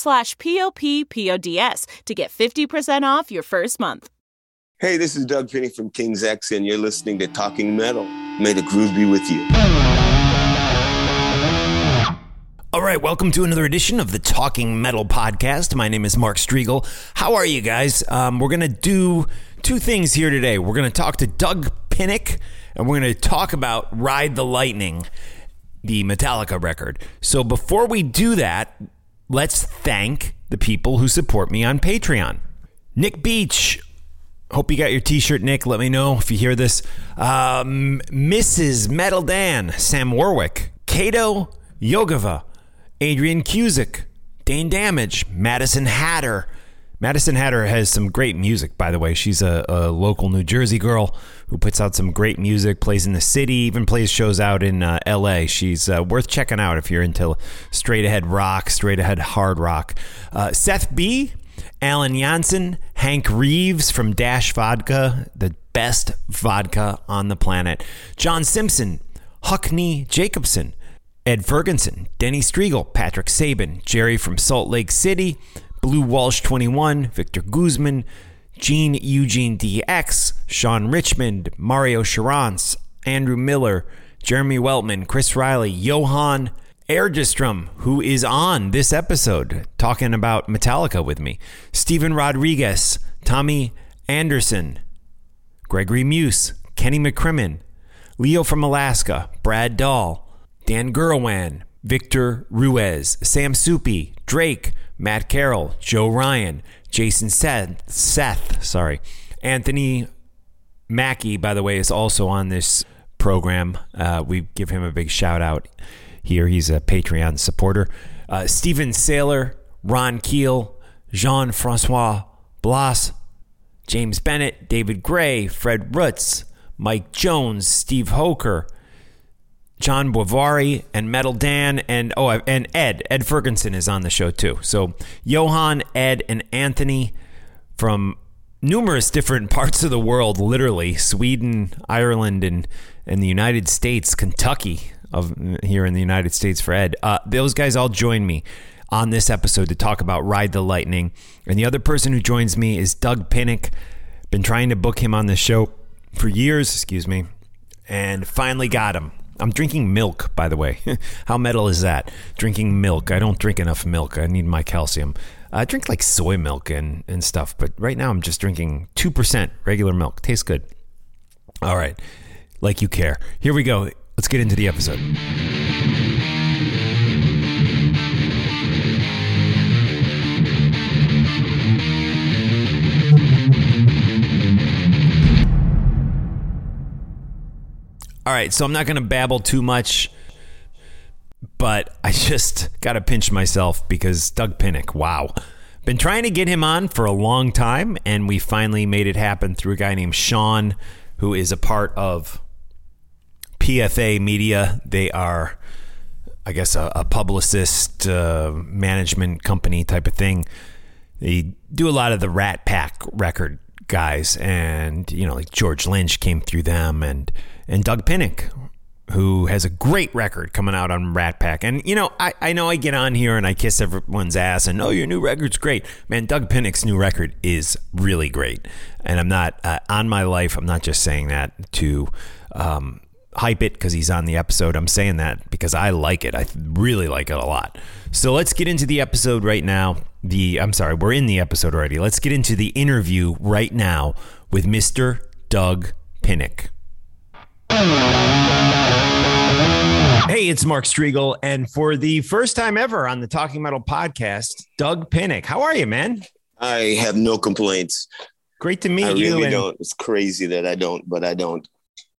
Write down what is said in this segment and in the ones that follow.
slash p-o-p-p-o-d-s to get 50% off your first month. Hey, this is Doug Pinnick from King's X, and you're listening to Talking Metal. May the groove be with you. All right, welcome to another edition of the Talking Metal Podcast. My name is Mark Strigl. How are you guys? Um, we're going to do two things here today. We're going to talk to Doug Pinnick, and we're going to talk about Ride the Lightning, the Metallica record. So before we do that, let's thank the people who support me on Patreon. Nick Beach. Hope you got your t-shirt, Nick. Let me know if you hear this. Um, Mrs. Metal Dan, Sam Warwick, Kato Yogava, Adrian Cusick, Dane Damage, Madison Hatter. Madison Hatter has some great music, by the way. She's a, a, local New Jersey girl who puts out some great music, plays in the city, even plays shows out in uh, LA. She's uh, worth checking out if you're into straight ahead rock, straight ahead hard rock. Uh, Seth B., Alan Janssen, Hank Reeves from Dash Vodka, the best vodka on the planet. John Simpson, Huckney Jacobson, Ed Ferguson, Denny Striegel, Patrick Sabin, Jerry from Salt Lake City, Blue Walsh 21, Victor Guzman, Gene Eugene DX, Sean Richmond, Mario Charance, Andrew Miller, Jeremy Weltman, Chris Riley, Johan Erdestrom, who is on this episode talking about Metallica with me, Stephen Rodriguez, Tommy Anderson, Gregory Muse, Kenny McCrimmon, Leo from Alaska, Brad Dahl, Dan Gurwan, Victor Ruiz, Sam Soupy, Drake, Matt Carroll, Joe Ryan, Jason Seth, Seth, sorry, Anthony Mackie, by the way, is also on this program. Uh, we give him a big shout out here. He's a Patreon supporter. Uh, Stephen Saylor, Ron Keel, Jean Francois Blas, James Bennett, David Gray, Fred Rutz, Mike Jones, Steve Hoker, John Boivari and Metal Dan and oh and Ed Ed Ferguson is on the show too. So Johan, Ed, and Anthony from numerous different parts of the world, literally Sweden, Ireland, and and the United States, Kentucky of here in the United States for Ed. Uh, those guys all join me on this episode to talk about Ride the Lightning. And the other person who joins me is Doug Pinnick. Been trying to book him on the show for years, excuse me, and finally got him. I'm drinking milk, by the way. How metal is that? Drinking milk. I don't drink enough milk. I need my calcium. I drink like soy milk and, and stuff, but right now I'm just drinking 2% regular milk. Tastes good. All right. Like you care. Here we go. Let's get into the episode. All right, so I'm not going to babble too much, but I just got to pinch myself because Doug Pinnick, wow. Been trying to get him on for a long time, and we finally made it happen through a guy named Sean, who is a part of PFA Media. They are, I guess, a, a publicist uh, management company type of thing. They do a lot of the Rat Pak record guys, and you know, like George Lynch came through them, and and Doug Pinnick, who has a great record coming out on Rat Pak. And you know, I, I know I get on here and I kiss everyone's ass and oh, your new record's great, man. Doug Pinnick's new record is really great, and I'm not uh, on my life. I'm not just saying that to. Um, hype it because he's on the episode. I'm saying that because I like it. I really like it a lot. So let's get into the episode right now. The I'm sorry, we're in the episode already. Let's get into the interview right now with Mr. Doug Pinnick. Hey, it's Mark Strigl, and for the first time ever on the Talking Metal podcast, Doug Pinnick. How are you, man? I have no complaints. Great to meet I you. really and- don't. It's crazy that I don't, but I don't.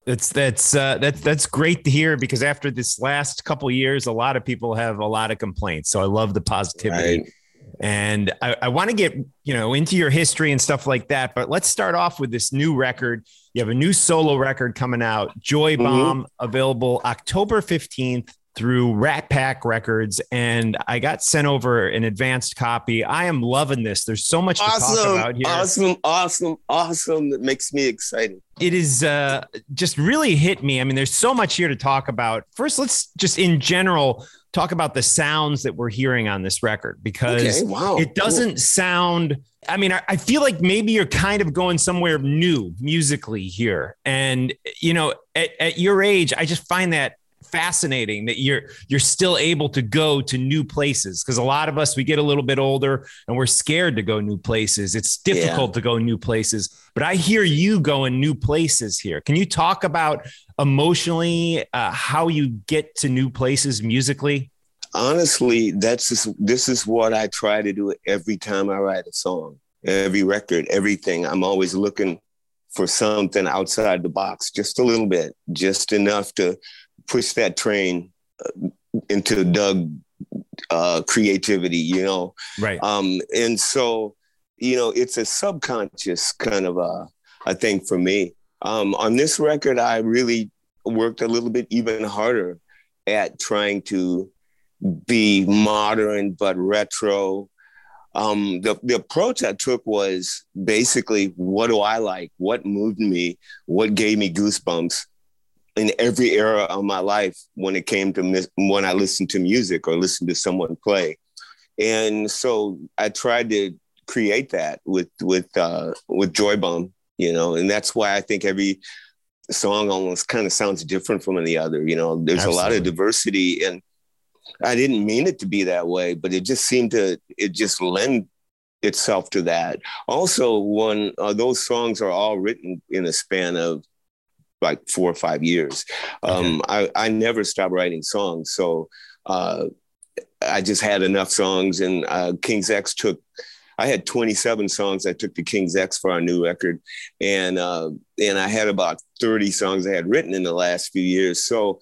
That's that's uh, that's that's great to hear because after this last couple years, a lot of people have a lot of complaints. So I love the positivity, Right. and I, I want to get you know into your history and stuff like that. But let's start off with this new record. You have a new solo record coming out, Joy Mm-hmm. Bomb, available October fifteenth through Rat Pak Records, and I got sent over an advanced copy. I am loving this. There's so much to talk Awesome, about here awesome, awesome, awesome. That makes me excited. it is uh, just really hit me. I mean, there's so much here to talk about. First, let's just in general talk about the sounds that we're hearing on this record because Okay, wow, it doesn't sound. I mean, I, I feel like maybe you're kind of going somewhere new musically here, and you know, at, at your age, I just find that fascinating that you're you're still able to go to new places. Because a lot of us we get a little bit older and we're scared to go new places. It's difficult to go new places but i hear you going new places here. Can you talk about emotionally uh, how you get to new places musically? Honestly, that's just this is what I try to do every time I write a song, every record, everything. I'm always looking for something outside the box, just a little bit, just enough to push that train uh, into Doug uh, creativity, you know. right Um, and so, you know, it's a subconscious kind of a, a thing for me. Um, on this record, I really worked a little bit even harder at trying to be modern but retro. Um, the, the approach I took was basically what do I like? What moved me? What gave me goosebumps in every era of my life when it came to mis- when I listened to music or listened to someone play? And so I tried to create that with with uh, with Joy Bomb, you know, and that's why I think every song almost kind of sounds different from the other. You know, there's a lot of diversity, and I didn't mean it to be that way, but it just seemed to it just lend itself to that. Also, one uh, those songs are all written in a span of like four or five years. Um, I, I never stopped writing songs, so uh, I just had enough songs, and uh, King's X took. I had 27 songs I took to King's X for our new record, and uh, and I had about 30 songs I had written in the last few years. So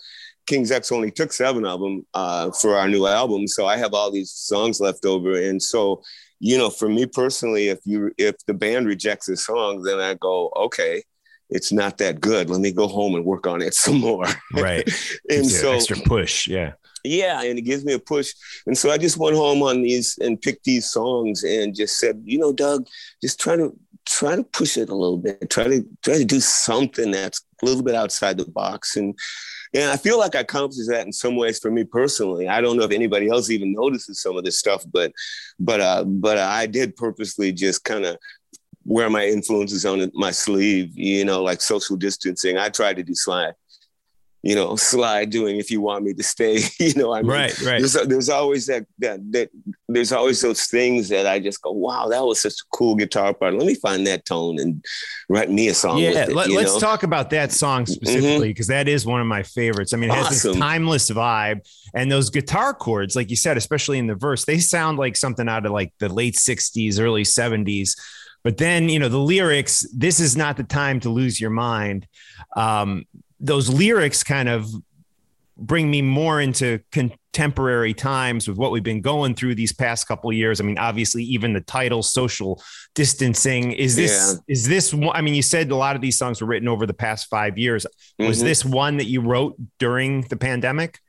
King's X only took seven of them uh, for our new album. So I have all these songs left over, and so you know, for me personally, if you if the band rejects a song, then I go, okay, it's not that good. Let me go home and work on it some more. right and you so an extra push yeah yeah, and it gives me a push. And so I just went home on these and picked these songs and just said, you know, Doug, just try to try to push it a little bit. Try to try to do something that's a little bit outside the box. And and I feel like I accomplished that in some ways for me personally. I don't know if anybody else even notices some of this stuff, but but uh but I did purposely just kind of wear my influences on my sleeve, you know, like social distancing. I tried to do slide you know, slide doing if you want me to stay. you know, I mean, right right there's there's always that that that there's always those things that I just go, wow, that was such a cool guitar part. Let me find that tone and write me a song. yeah with it, let, you us? Mm-hmm. talk about that song specifically because that is one of my favorites i mean it has this timeless vibe and those guitar chords like you said especially in the verse they sound like something out of like the late 60s early 70s but then you know the lyrics this is not the time to lose your mind um, those lyrics kind of bring me more into contemporary times with what we've been going through these past couple of years. I mean, obviously, even the title "social distancing" is this is this one? I mean, you said a lot of these songs were written over the past five years. Was Mhm. this one that you wrote during the pandemic?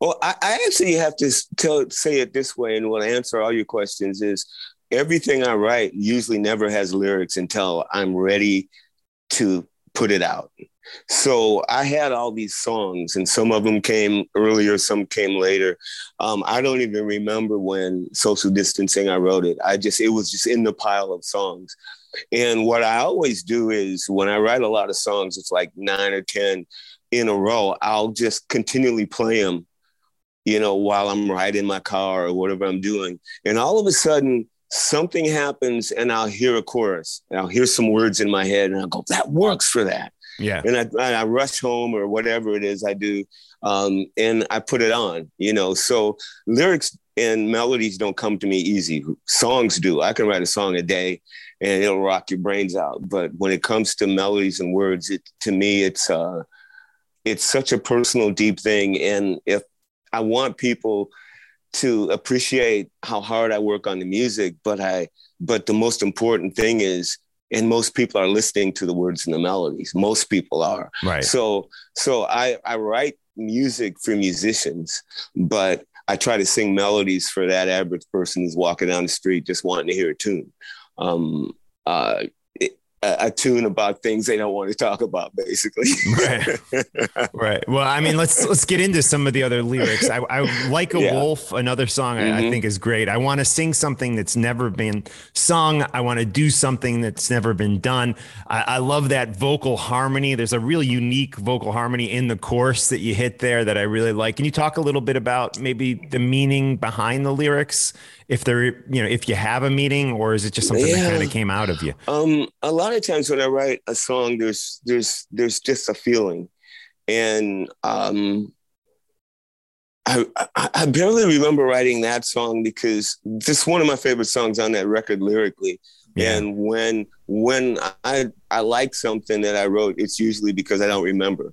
Well, I, I actually have to tell say it this way, and will answer all your questions. Is everything I write usually never has lyrics until I'm ready to put it out. So I had all these songs, and some of them came earlier, some came later. Um, I don't even remember when social distancing I wrote it. I just it was just in the pile of songs. And what I always do is when I write a lot of songs, it's like nine or ten in a row. I'll just continually play them, you know, while I'm riding my car or whatever I'm doing. And all of a sudden, something happens and I'll hear a chorus and I'll hear some words in my head and I'll go, that works for that. Yeah. And I, I rush home or whatever it is I do. Um, and I put it on, you know, so lyrics and melodies don't come to me easy. Songs do. I can write a song a day and it'll rock your brains out. But when it comes to melodies and words, it, to me, it's, uh, it's such a personal, deep thing. And if I want people to appreciate how hard I work on the music, but I but the most important thing is and most people are listening to the words and the melodies. Most people are. Right. So so I I write music for musicians, but I try to sing melodies for that average person who's walking down the street just wanting to hear a tune. Um, uh, a, tune about things they don't want to talk about, basically. right. Right. Well, I mean, let's let's get into some of the other lyrics. I, I like a yeah. wolf. Another song mm-hmm. I, I, mm-hmm. think is great. I want to sing something that's never been sung. I want to do something that's never been done. I, I love that vocal harmony. There's a really unique vocal harmony in the chorus that you hit there that I really like. Can you talk a little bit about maybe the meaning behind the lyrics? If there you know if you have a meeting or is it just something yeah. that kind of came out of you um a lot of times when i write a song there's there's there's just a feeling and um I, I, I barely remember writing that song because this one of my favorite songs on that record lyrically. Yeah. And when when I I like something that I wrote, it's usually because I don't remember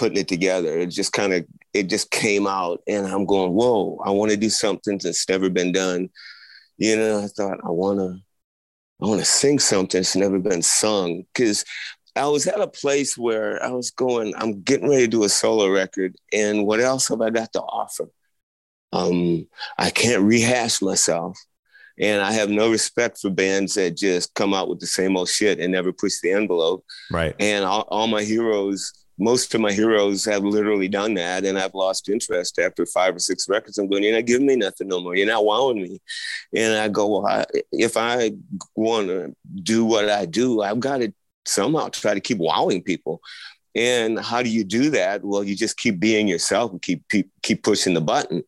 putting it together. It just kind of it just came out, and I'm going, whoa! I want to do something that's never been done. You know, I thought I want to I want to sing something that's never been sung because I was at a place where I was going. I'm getting ready to do a solo record, and what else have I got to offer? Um, I can't rehash myself. And I have no respect for bands that just come out with the same old shit and never push the envelope. Right. And all, all my heroes most of my heroes have literally done that and I've lost interest after five or six records. I'm going, you're not giving me nothing no more. You're not wowing me. And I go, well, I, if I want to do what I do, I've got to somehow try to keep wowing people. And how do you do that? Well, you just keep being yourself and keep, keep, keep pushing the button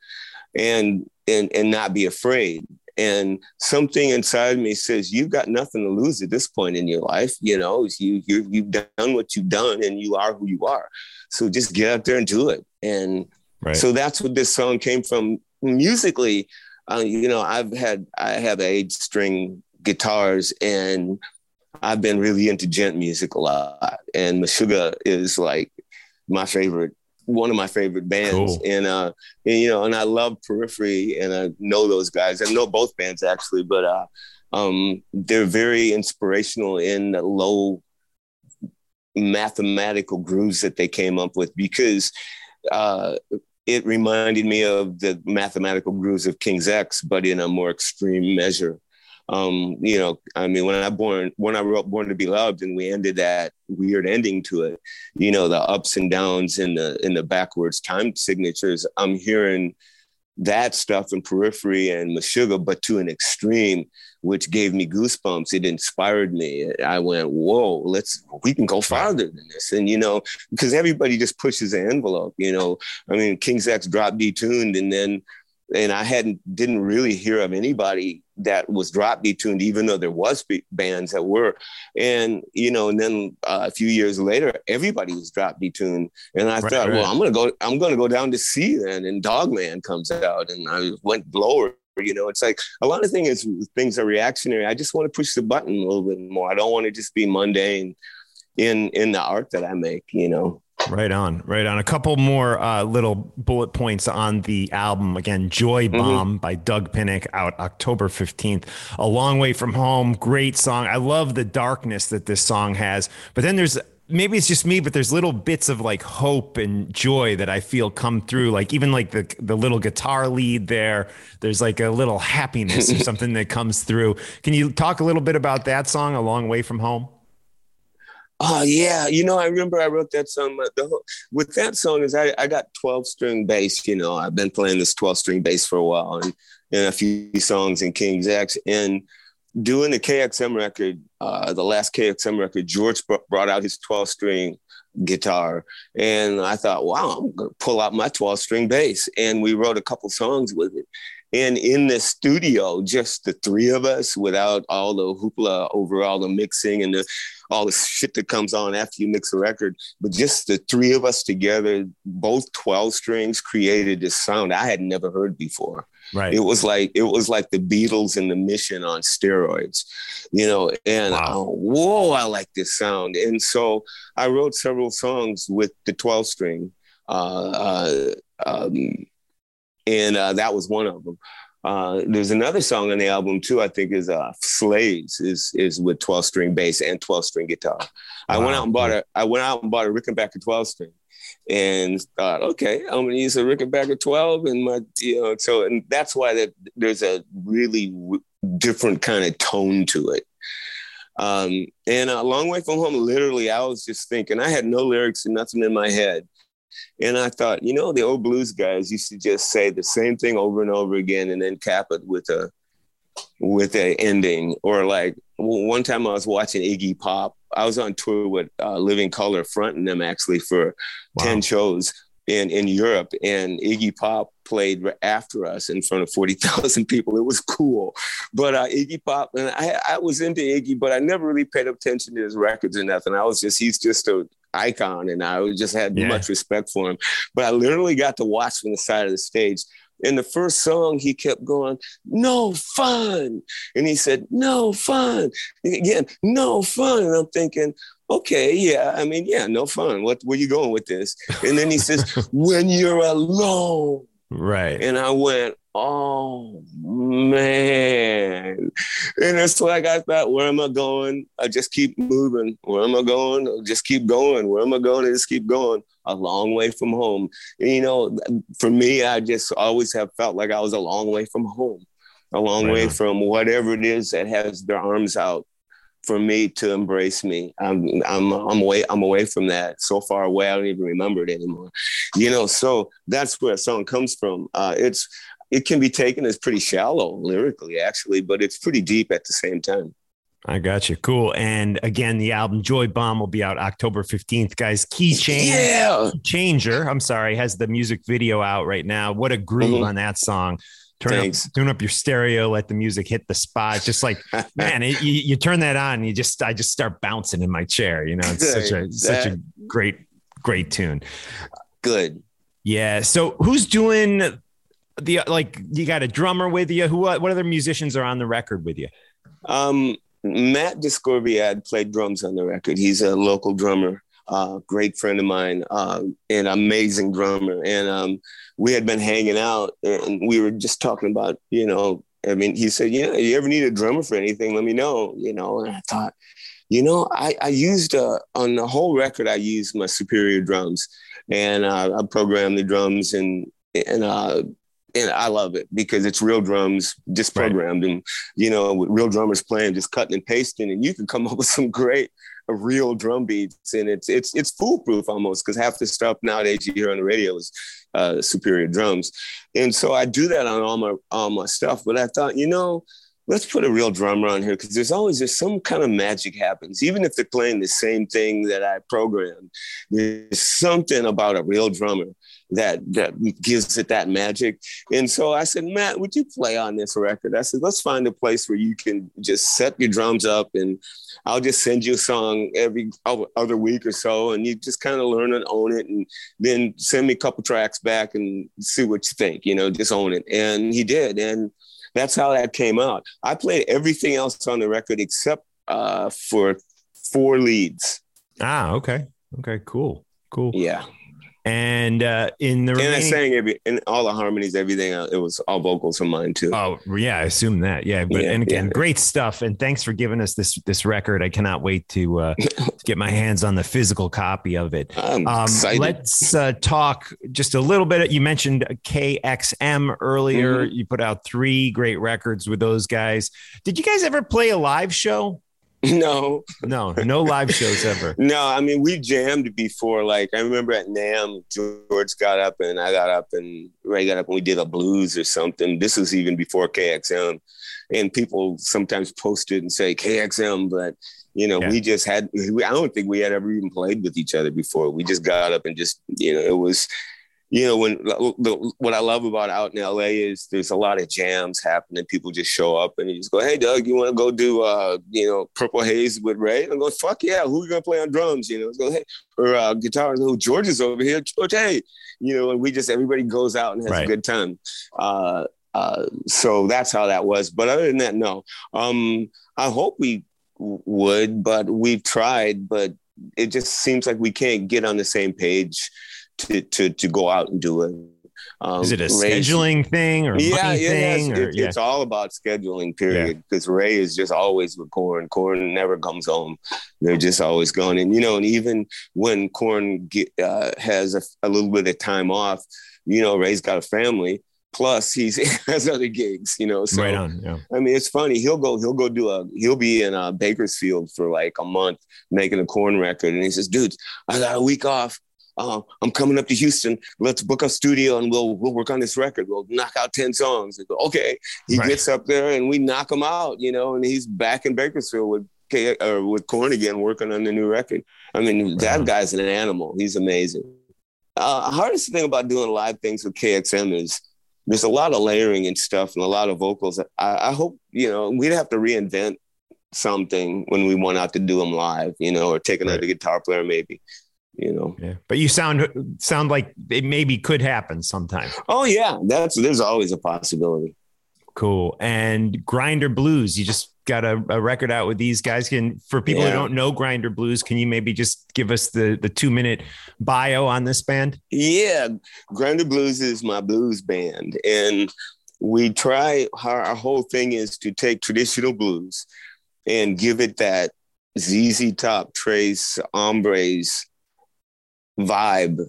and, and, and not be afraid and something inside me says you've got nothing to lose at this point in your life you know you you you've done what you've done and you are who you are. So just get out there and do it. And right. so that's what this song came from. Musically uh, you know i've had i have eight string guitars and i've been really into djent music a lot. And Meshuggah is like my favorite one of my favorite bands. Cool. And, uh, and, you know, and I love Periphery and I know those guys. I know both bands actually, but uh, um, they're very inspirational in the low mathematical grooves that they came up with because uh, it reminded me of the mathematical grooves of King's X, but in a more extreme measure um, you know, I mean, when I born when I wrote Born to Be Loved, and we ended that weird ending to it, you know, the ups and downs in the in the backwards time signatures. I'm hearing that stuff in Periphery and Meshuggah, but to an extreme, which gave me goosebumps. It inspired me. I went, whoa, let's we can go farther than this. And you know, because everybody just pushes the envelope. You know, I mean, King's X dropped detuned, and then and I hadn't didn't really hear of anybody that was drop detuned, even though there was bands that were. And you know, and then uh, a few years later, everybody was drop detuned, and I right, thought, right. well, I'm gonna go, I'm gonna go down to see then. And Dogman comes out, and I went blower. You know, it's like a lot of things. Things are reactionary. I just want to push the button a little bit more. I don't want to just be mundane in in the art that I make. You know. Right on, right on. A couple more uh, little bullet points on the album. Again, Joy mm-hmm. Bomb mm-hmm. by Doug Pinnick out October 15th. A Long Way from Home, great song. I love the darkness that this song has. But then there's maybe it's just me, but there's little bits of like hope and joy that I feel come through. Like even like the the little guitar lead there, there's like a little happiness or something that comes through. Can you talk a little bit about that song, "A Long Way from Home"? Oh yeah, you know, I remember I wrote that song. The, with that song is I, I got 12 string bass. You know, I've been playing this 12 string bass for a while, and, and a few songs in King's X. And doing the KXM record, uh, the last KXM record, George brought out his 12 string guitar. And I thought, wow, I'm going to pull out my 12 string bass. And we wrote a couple songs with it. And in the studio, just the three of us without all the hoopla over all the mixing and the, all the shit that comes on after you mix a record, but just the three of us together, both 12 strings created this sound I had never heard before. Right. It was like it was like the Beatles and the Mission on steroids, you know. And wow. uh, whoa, I like this sound. And so I wrote several songs with the 12 string, uh, uh, um, and uh, that was one of them. Uh, there's another song on the album too. I think is uh, "Slaves" is is with 12 string bass and 12 string guitar. Wow. I went out and bought a I went out and bought a Rickenbacker 12 string and thought, okay, I'm gonna use a Rickenbacker 12 and my, you know, so and that's why that there's a really w- different kind of tone to it. Um, and a long way from home, literally, I was just thinking, I had no lyrics and nothing in my head. And I thought, you know, the old blues guys used to just say the same thing over and over again and then cap it with a with a ending. Or like one time I was watching Iggy Pop I was on tour with uh, Living Colour, fronting them actually for wow. ten shows in in Europe, and Iggy Pop played after us in front of forty thousand people. It was cool, but uh, Iggy Pop and I, I was into Iggy, but I never really paid attention to his records or nothing. I was just he's just a icon, and I just had yeah. much respect for him. But I literally got to watch from the side of the stage in the first song, he kept going, no fun. And he said, no fun. Again, no fun. And I'm thinking, okay, yeah, I mean, yeah, no fun. What where you going with this? And then he says, when you're alone. Right. And I went, oh man. And it's like I thought, where am I going? I just keep moving. Where am I going? I'll just keep going. Where am I going? I just keep going. A long way from home. And, you know, for me, I just always have felt like I was a long way from home, a long right way from whatever it is that has their arms out for me to embrace me. I'm I'm I'm away I'm away from that. So far away, I don't even remember it anymore. You know, so that's where a song comes from. Uh, it's it can be taken as pretty shallow lyrically, actually, but it's pretty deep at the same time. I got you. Cool. And again, the album Joy Bomb will be out October 15th, guys. Key change. Yeah. Changer. I'm sorry, has the music video out right now. What a groove mm-hmm. on that song. Turn Thanks. up, tune up your stereo, let the music hit the spot. Just like, man, it, you, you, turn that on, you just, I just start bouncing in my chair. You know, it's such a, that, such a great, great tune. Good. Yeah. So who's doing the, like, you got a drummer with you? Who, what other musicians are on the record with you? Um, Matt Discorbiad played drums on the record. He's a local drummer uh, great friend of mine, uh, an amazing drummer. And um, we had been hanging out and we were just talking about, you know, I mean, he said, yeah, you ever need a drummer for anything, let me know, you know. And I thought, you know, I, I used uh, on the whole record, I used my superior drums and uh, I programmed the drums and, and, uh, and I love it because it's real drums just programmed right. and you know with real drummers playing just cutting and pasting and you can come up with some great real drum beats, and it's it's it's foolproof almost because half the stuff nowadays you hear on the radio is uh, superior drums, and so I do that on all my all my stuff. But I thought, you know, let's put a real drummer on here because there's always just some kind of magic happens, even if they're playing the same thing that I programmed. There's something about a real drummer that that gives it that magic. And so I said, Matt, would you play on this record? I said, let's find a place where you can just set your drums up and I'll just send you a song every other week or so, and you just kind of learn and own it, and then send me a couple tracks back and see what you think. You know, just own it. And he did, and that's how that came out. I played everything else on the record except uh, for four leads. Ah, okay, okay, cool, cool. Yeah. And uh, in the And I sang every in all the harmonies, everything. uh, It was all vocals from mine too. Oh yeah, I assume that. Yeah, but Yeah, and again, yeah. great stuff. And thanks for giving us this this record. I cannot wait to uh, get my hands on the physical copy of it. I'm Um, excited. let's uh, talk just a little bit. You mentioned KXM earlier. Mm-hmm. You put out three great records with those guys. Did you guys ever play a live show? no, No, no live shows ever. no. I mean, we jammed before. Like I remember at NAMM, George got up and I got up and Ray got up and we did a blues or something. This was even before KXM, and people sometimes posted and say KXM, but you know, Yeah. we just had. We, I don't think we had ever even played with each other before. We just got up and just, you know, it was. You know, when the, what I love about out in LA is there's a lot of jams happening. People just show up and you just go, "Hey, Doug, you want to go do, uh, you know, Purple Haze with Ray?" And I go, "Fuck yeah! Who you gonna play on drums?" You know, go, "Hey," or uh, guitar. Oh, George is over here. George, hey, you know, and we just everybody goes out and has Right. a good time. Uh, uh, so that's how that was. But other than that, no. Um, I hope we w- would, but we've tried, but it just seems like we can't get on the same page to to to go out and do it. Um, Is it a Ray's- scheduling thing or yeah, yeah, thing? it's, or, it- yeah. it's all about scheduling, period. Because Ray is just always with Korn. Korn never comes home. They're just always gone. And you know, and even when Korn get, uh, has a, a little bit of time off, you know, Ray's got a family. Plus, he's has other gigs. You know, so right on. Yeah. I mean, it's funny. He'll go. He'll go do a. He'll be in uh, Bakersfield for like a month making a Korn record, and he says, "Dude, I got a week off. Uh, I'm coming up to Houston. Let's book a studio, and we'll we'll work on this record. We'll knock out ten songs." Go, okay. He Right. gets up there, and we knock him out. You know, and he's back in Bakersfield with K, or with Korn again, working on the new record. I mean, that guy's an animal. He's amazing. Uh, hardest thing about doing live things with KXM is there's a lot of layering and stuff and a lot of vocals. I, I hope, you know, we'd have to reinvent something when we went out to do them live, you know, or take another Right. guitar player maybe, you know. Yeah. But you sound sound like it maybe could happen sometime. Oh yeah, that's there's always a possibility. Cool. And Grinder Blues, you just got a, a record out with these guys. Can for people Yeah. who don't know Grinder Blues, can you maybe just give us the the two minute bio on this band? Yeah, Grinder Blues is my blues band, and we try. Our, our whole thing is to take traditional blues and give it that ZZ Top, Tres, Hombres vibe,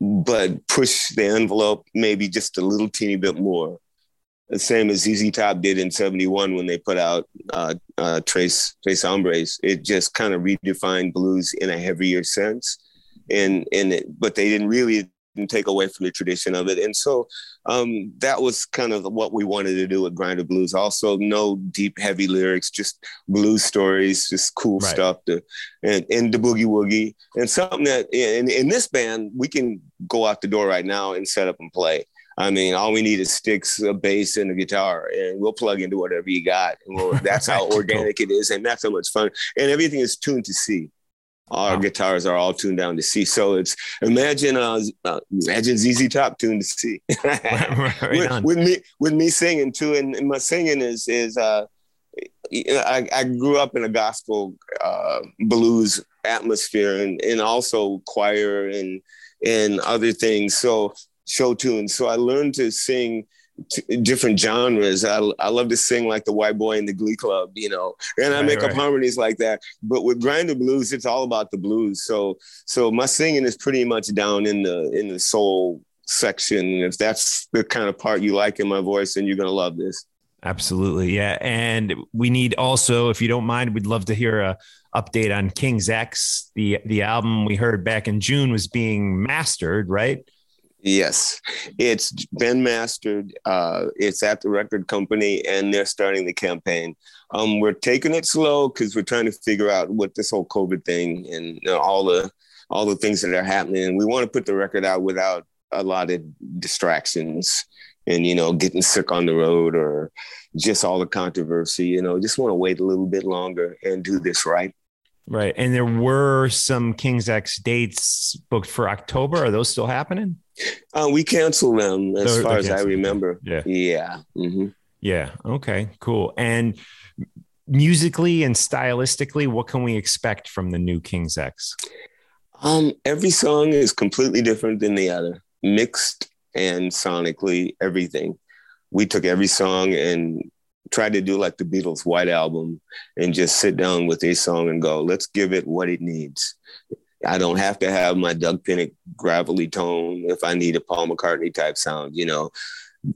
but push the envelope maybe just a little teeny bit more. The same as ZZ Top did in '71 when they put out uh, uh, Tres Tres Hombres. It just kind of redefined blues in a heavier sense and and it, but they didn't really didn't take away from the tradition of it and so um that was kind of what we wanted to do with grinder blues also no deep heavy lyrics just blues stories just cool Right. stuff to and, and the boogie woogie and something that in, in this band we can go out the door right now and set up and play I mean, all we need is sticks, a bass, and a guitar, and we'll plug into whatever you got. And we'll, that's how organic it is, and that's how much fun. And everything is tuned to C. Our guitars are all tuned down to C. So it's imagine uh, uh imagine ZZ Top tuned to C. right with, with me with me singing too, and, and my singing is is uh I, I grew up in a gospel uh, blues atmosphere and, and also choir and and other things. So show tunes. So I learned to sing t- different genres. I, I love to sing like the white boy in the glee club, you know, and I Right, make right. up harmonies like that. But with grinder blues, it's all about the blues. So so my singing is pretty much down in the in the soul section. If that's the kind of part you like in my voice, then you're gonna love this. Absolutely. Yeah. And we need also, if you don't mind, we'd love to hear a update on King's X. The the album we heard back in June was being mastered, right? Yes, it's been mastered. Uh, it's at the record company, and they're starting the campaign. Um, we're taking it slow because we're trying to figure out what this whole COVID thing and you know, all the all the things that are happening. And we want to put the record out without a lot of distractions and you know getting sick on the road or just all the controversy. You know, just want to wait a little bit longer and do this right. Right. And there were some King's X dates booked for October. Are those still happening? Uh, we canceled them as They're- far they're as I remember. Yeah. Yeah. hmm Yeah. Okay. Cool. And musically and stylistically, what can we expect from the new King's X? Um, every song is completely different than the other, mixed and sonically, everything. We took every song and tried to do like the Beatles' White Album and just sit down with a song and go, let's give it what it needs. I don't have to have my Doug Pinnick gravelly tone if I need a Paul McCartney type sound, you know.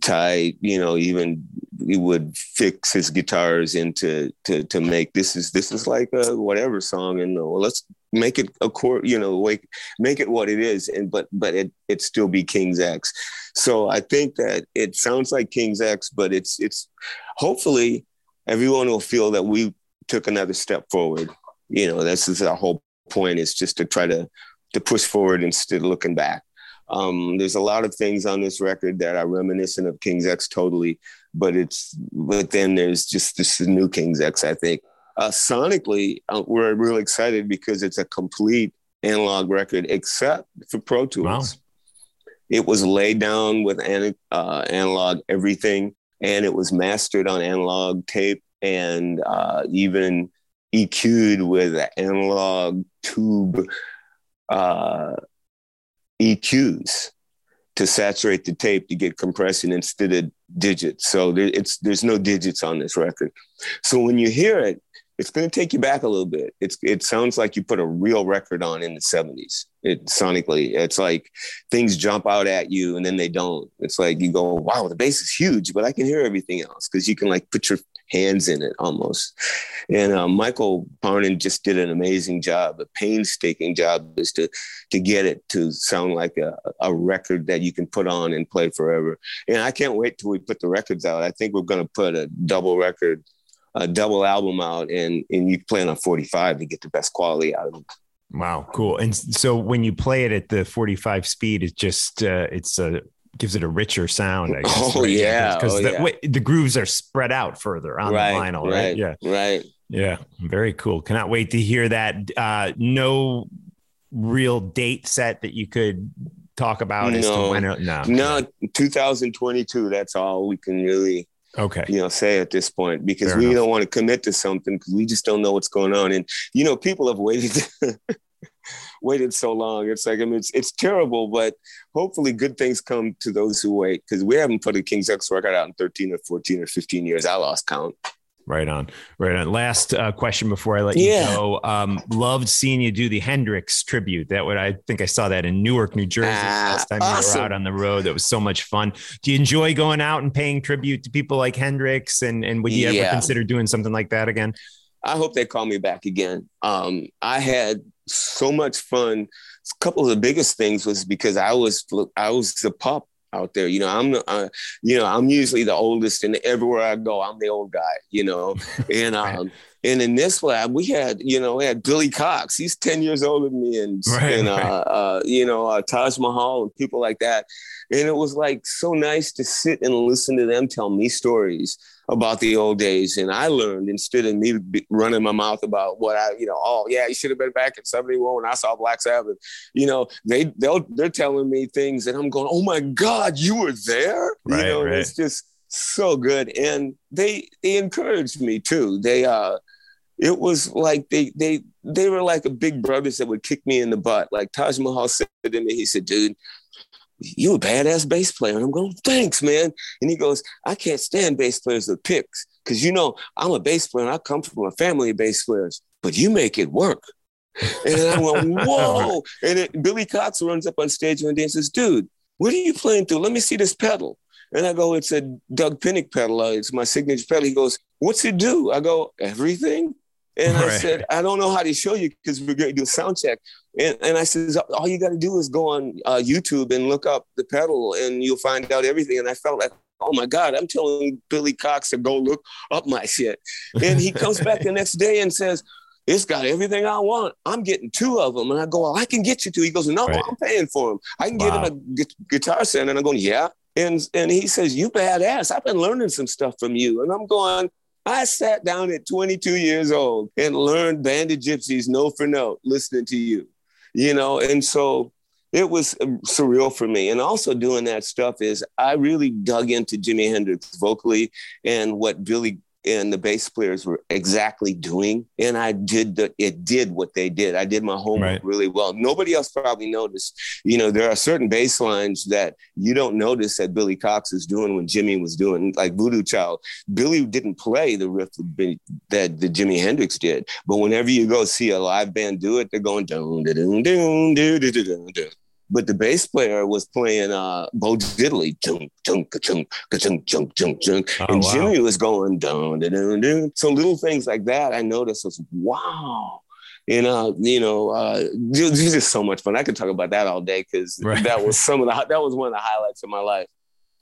Ty, you know, even he would fix his guitars into to to make this is this is like a whatever song and well, let's make it a chord, you know, like make it what it is, and but but it it still be King's X. So I think that it sounds like King's X, but it's it's hopefully everyone will feel that we took another step forward. You know, this is our whole point is just to try to to push forward instead of looking back. Um, there's a lot of things on this record that are reminiscent of King's X totally, but it's but then there's just this new King's X. I think uh, sonically uh, we're really excited because it's a complete analog record except for Pro Tools. Wow. It was laid down with an, uh, analog everything, and it was mastered on analog tape and uh, even EQ'd with analog tube uh, EQs to saturate the tape to get compression instead of digits. So there, it's there's no digits on this record. So when you hear it, it's going to take you back a little bit. It's it sounds like you put a real record on in the 70s. It sonically, it's like things jump out at you and then they don't. It's like you go, wow, the bass is huge, but I can hear everything else because you can like put your hands in it almost. And uh, Michael Parnin just did an amazing job, a painstaking job, is to to get it to sound like a, a record that you can put on and play forever. And I can't wait till we put the records out. I think we're going to put a double record, a double album out, and and you play on 45 to get the best quality out of it. Wow, cool. And so when you play it at the 45 speed, it just uh, it's a gives it a richer sound. I guess, oh right? yeah, because oh, the, yeah. the, grooves are spread out further on right, the vinyl, right? right? Yeah, right. Yeah, very cool. Cannot wait to hear that. Uh, no real date set that you could talk about no, as to when. It, no, no, 2022. That's all we can really. Okay. You know, say at this point because Fair we enough. don't want to commit to something because we just don't know what's going on. And you know, people have waited waited so long. It's like I mean, it's it's terrible, but hopefully, good things come to those who wait. Because we haven't put a King's X record out in thirteen or fourteen or fifteen years. I lost count. Right on, right on. Last uh, question before I let Yeah. you go. Um, loved seeing you do the Hendrix tribute. That would I think I saw that in Newark, New Jersey Ah, last time you were out on the road. That was so much fun. Do you enjoy going out and paying tribute to people like Hendrix? And and would you ever consider doing something like that again? I hope they call me back again. Um, I had so much fun. A couple of the biggest things was because I was I was the pup out there. You know, I'm the, uh, you know I'm usually the oldest, and everywhere I go, I'm the old guy. You know, and um, and in this lab we had you know we had Billy Cox. He's ten years older than me, and Right, and uh, uh, you know uh, Taj Mahal and people like that. And it was like so nice to sit and listen to them tell me stories about the old days. And I learned instead of me running my mouth about what I, you know, oh yeah, you should have been back in 71 when I saw Black Sabbath. You know, they they'll they're telling me things and I'm going, oh my God, you were there. Right, you know, right. it's just so good. And they they encouraged me too. They uh it was like they they they were like a big brothers that would kick me in the butt. Like Taj Mahal said to me, he said, dude, you a badass bass player. And I'm going, thanks, man. And he goes, I can't stand bass players with picks. Cause you know, I'm a bass player and I come from a family of bass players, but you make it work. And I went, whoa. And it, Billy Cox runs up on stage one day and says, dude, what are you playing through? Let me see this pedal. And I go, it's a Doug Pinnick pedal. Uh, It's my signature pedal. He goes, what's it do? I go, everything. And I said, I don't know how to show you because we're going to do a sound check. And, and I says, all you got to do is go on uh, YouTube and look up the pedal and you'll find out everything. And I felt like, oh my God, I'm telling Billy Cox to go look up my shit. And he comes back the next day and says, it's got everything I want. I'm getting two of them. And I go, well, I can get you two. He goes, no, Right. I'm paying for them. I can Wow. get him a gu- guitar stand. And I'm going, yeah. And, and he says, you badass. I've been learning some stuff from you. And I'm going, I sat down at 22 years old and learned Band of Gypsys note for note, listening to you, you know, and so it was um, surreal for me. And also doing that stuff is I really dug into Jimi Hendrix vocally and what Billy and the bass players were exactly doing. And I did the, it did what they did. I did my homework right. really well. Nobody else probably noticed. You know, there are certain bass lines that you don't notice that Billy Cox is doing when Jimi was doing, like Voodoo Child. Billy didn't play the riff that, that the Jimi Hendrix did. But whenever you go see a live band do it, they're going doon, doon, doon, doon, doon, doon, doon but the bass player was playing uh, Bo Diddley, chunk, chunk, chunk, chunk, chunk, chunk, chunk, oh, and wow. Jimi was going dun, dun, dun. So little things like that, I noticed was wow. And uh, you know, uh, it was just so much fun. I could talk about that all day because right. that was some of the that was one of the highlights of my life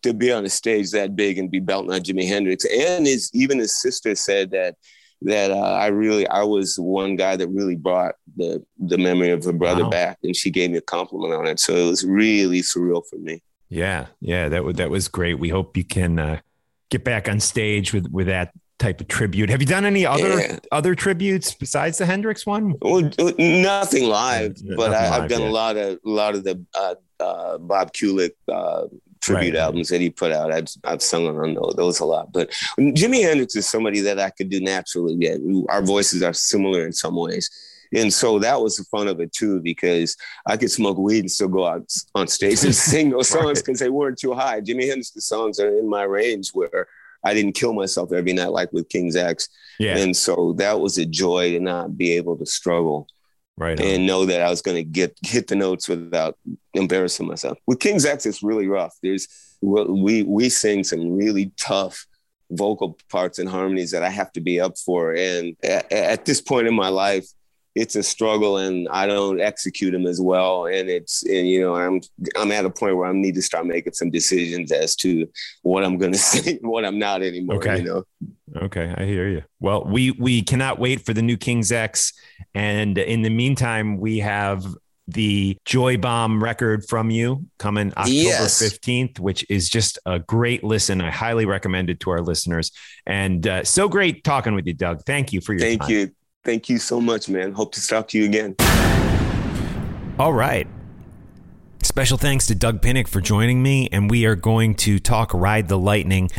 to be on a stage that big and be belting on Jimi Hendrix. And his even his sister said that that uh, I really I was one guy that really brought the the memory of her brother wow. back, and she gave me a compliment on it. So it was really surreal for me. Yeah, yeah, that was that was great. We hope you can uh, get back on stage with with that type of tribute. Have you done any other yeah. other tributes besides the Hendrix one? Well, nothing live, but nothing I, have done yeah. a lot of a lot of the uh, uh, Bob Kulick uh, tribute right. albums that he put out. I've, I've sung on those a lot. But Jimi Hendrix is somebody that I could do naturally. Yeah, our voices are similar in some ways. And so that was the fun of it too, because I could smoke weed and still go out on stage and sing those songs because right. they weren't too high. Jimi Hendrix's songs are in my range where I didn't kill myself every night like with King's X. Yeah. And so that was a joy to not be able to struggle right on. and know that I was going to get hit the notes without embarrassing myself. With King's X, it's really rough. There's we we sing some really tough vocal parts and harmonies that I have to be up for, and at, at this point in my life, it's a struggle and I don't execute them as well. And it's, and, you know, I'm, I'm at a point where I need to start making some decisions as to what I'm going to say and what I'm not anymore. Okay. You know? Okay. I hear you. Well, we, we cannot wait for the new King's X. And in the meantime, we have the Joy Bomb record from you coming October yes. 15th, which is just a great listen. I highly recommend it to our listeners. And uh, so great talking with you, Doug. Thank you for your Thank time. you. Thank you so much, man. Hope to talk to you again. All right. Special thanks to Doug Pinnick for joining me, and we are going to talk Ride the Lightning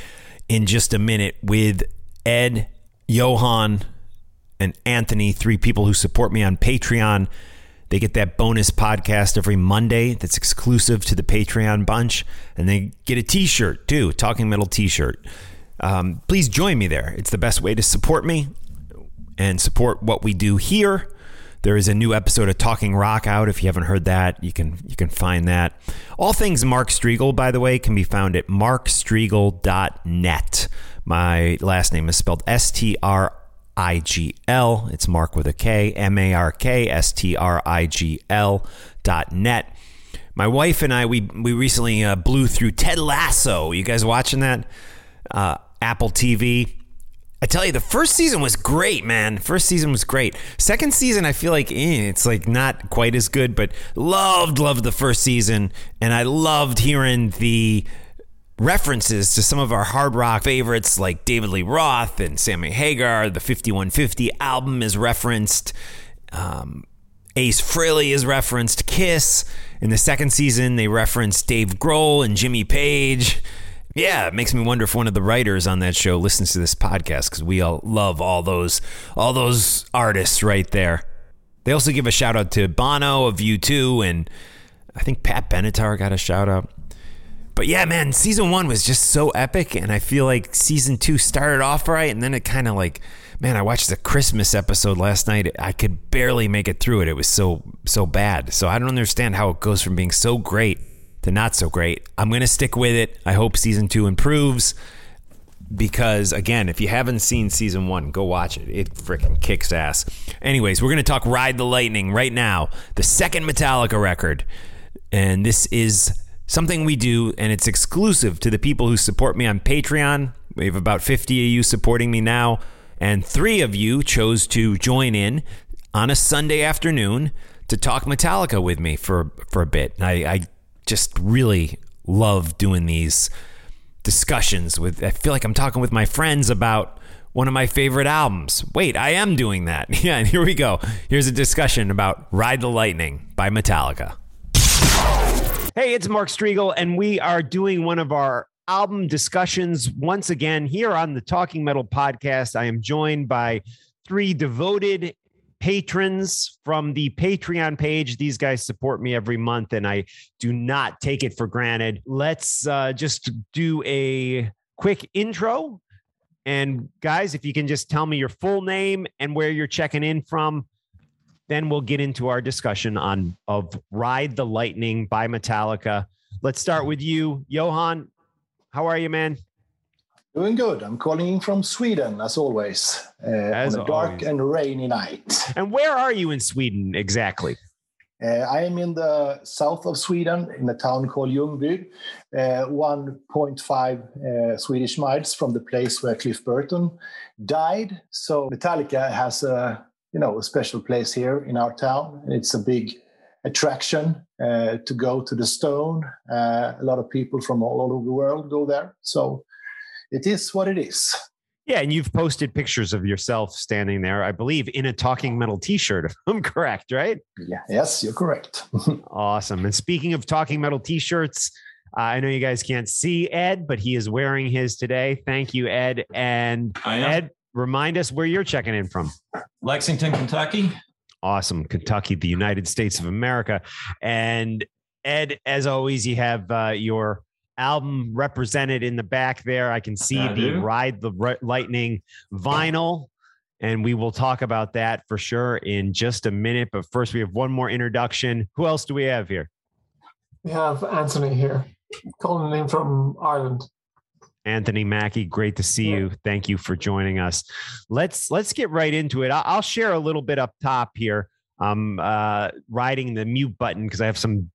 in just a minute with Ed, Johan, and Anthony, three people who support me on Patreon. They get that bonus podcast every Monday that's exclusive to the Patreon bunch, and they get a t shirt too, Talking Metal t shirt. Um, please join me there. It's the best way to support me and support what we do here. There is a new episode of Talking Rock out. If you haven't heard that, you can you can find that. All things Mark Strigl, by the way, can be found at markstrigl.net. My last name is spelled S T R I G L. It's Mark with a K, M A R K S T R I G L dot net. My wife and I, we we recently uh, blew through Ted Lasso. You guys watching that? Uh, Apple TV. I tell you, the first season was great, man. First season was great. Second season, I feel like eh, it's like not quite as good, but loved, loved the first season, and I loved hearing the references to some of our hard rock favorites like David Lee Roth and Sammy Hagar. The 5150 album is referenced. Um, Ace Frehley is referenced. Kiss. In the second season, they referenced Dave Grohl and Jimmy Page. Yeah, it makes me wonder if one of the writers on that show listens to this podcast because we all love all those all those artists right there. They also give a shout out to Bono of U2 and I think Pat Benatar got a shout out. But yeah, man, season one was just so epic, and I feel like season two started off right, and then it kind of like, man, I watched the Christmas episode last night. I could barely make it through it. It was so so bad. So I don't understand how it goes from being so great to not so great. I'm going to stick with it. I hope season two improves because, again, if you haven't seen season one, go watch it. It freaking kicks ass. Anyways, we're to talk Ride the Lightning right now, the second Metallica record. And this is something we do, and it's exclusive to the people who support me on Patreon. We have about 50 of you supporting me now, and three of you chose to join in on a Sunday afternoon to talk Metallica with me for for a bit. I, I just really love doing these discussions with I feel like I'm talking with my friends about one of my favorite albums. Wait, I am doing that. Yeah, and here we go. Here's a discussion about Ride the Lightning by Metallica. Hey, it's Mark Strigl, and we are doing one of our album discussions once again here on the Talking Metal podcast. I am joined by three devoted patrons from the Patreon page. These guys support me every month, and I do not take it for granted. Let's uh, just do a quick intro. And guys, if you can just tell me your full name and where you're checking in from, then we'll get into our discussion on of Ride the Lightning by Metallica. Let's start with you, Johan. How are you, man? Doing good. I'm calling in from Sweden, as always, uh, as on a dark always. and rainy night. And where are you in Sweden exactly? Uh, I am in the south of Sweden, in a town called Ljungby, uh, 1.5 uh, Swedish miles from the place where Cliff Burton died. So Metallica has a you know a special place here in our town. It's a big attraction uh, to go to the stone. Uh, a lot of people from all over the world go there. So it is what it is. Yeah, and you've posted pictures of yourself standing there, I believe, in a Talking Metal T-shirt. If I'm correct, right? Yeah. Yes, you're correct. awesome. And speaking of Talking Metal T-shirts, uh, I know you guys can't see Ed, but he is wearing his today. Thank you, Ed. And Ed, remind us where you're checking in from. Lexington, Kentucky. Awesome, Kentucky, the United States of America. And Ed, as always, you have uh, your album represented in the back there. I can see I the do. Ride the Lightning vinyl. And we will talk about that for sure in just a minute. But first, we have one more introduction. Who else do we have here? We have Anthony here, calling in from Ireland. Anthony Mackie, great to see you. Thank you for joining us. Let's let's get right into it. I'll share a little bit up top here. I'm uh, riding the mute button because I have some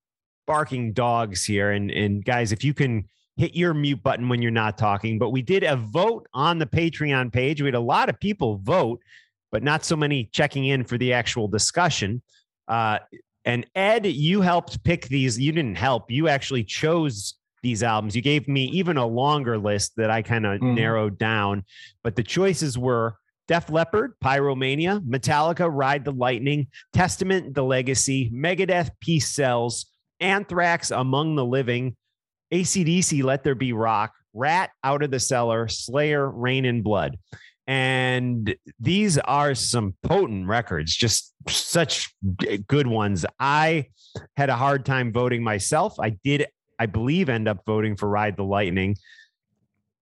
barking dogs here. And and guys, if you can hit your mute button when you're not talking. But we did a vote on the Patreon page. We had a lot of people vote, but not so many checking in for the actual discussion. Uh, and Ed, you helped pick these. You didn't help. You actually chose these albums. You gave me even a longer list that I kind of mm-hmm. narrowed down. But the choices were Def Leppard, Pyromania, Metallica, Ride the Lightning, Testament, The Legacy, Megadeth, Peace Sells, Anthrax Among the Living, ACDC Let There Be Rock, Ratt Out of the Cellar, Slayer Reign in Blood. And these are some potent records, just such good ones. I had a hard time voting myself. I did, I believe, end up voting for Ride the Lightning.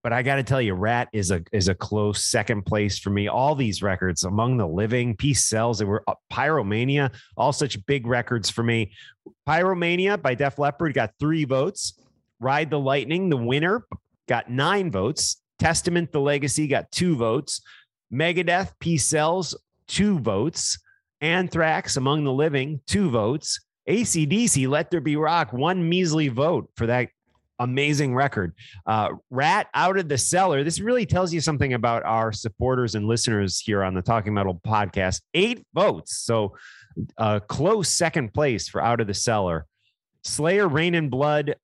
But I got to tell you, Ratt is a is a close second place for me. All these records, Among the Living, Peace Sells, they were uh, Pyromania, all such big records for me. Pyromania by Def Leppard got three votes. Ride the Lightning, the winner, got nine votes. Testament, the Legacy, got two votes. Megadeth, Peace Sells, two votes. Anthrax, Among the Living, two votes. ACDC, Let There Be Rock, one measly vote for that amazing record. Uh, Ratt out of the cellar. This really tells you something about our supporters and listeners here on the Talking Metal podcast. Eight votes. So a uh, close second place for Out of the Cellar. Slayer, Reign and Blood,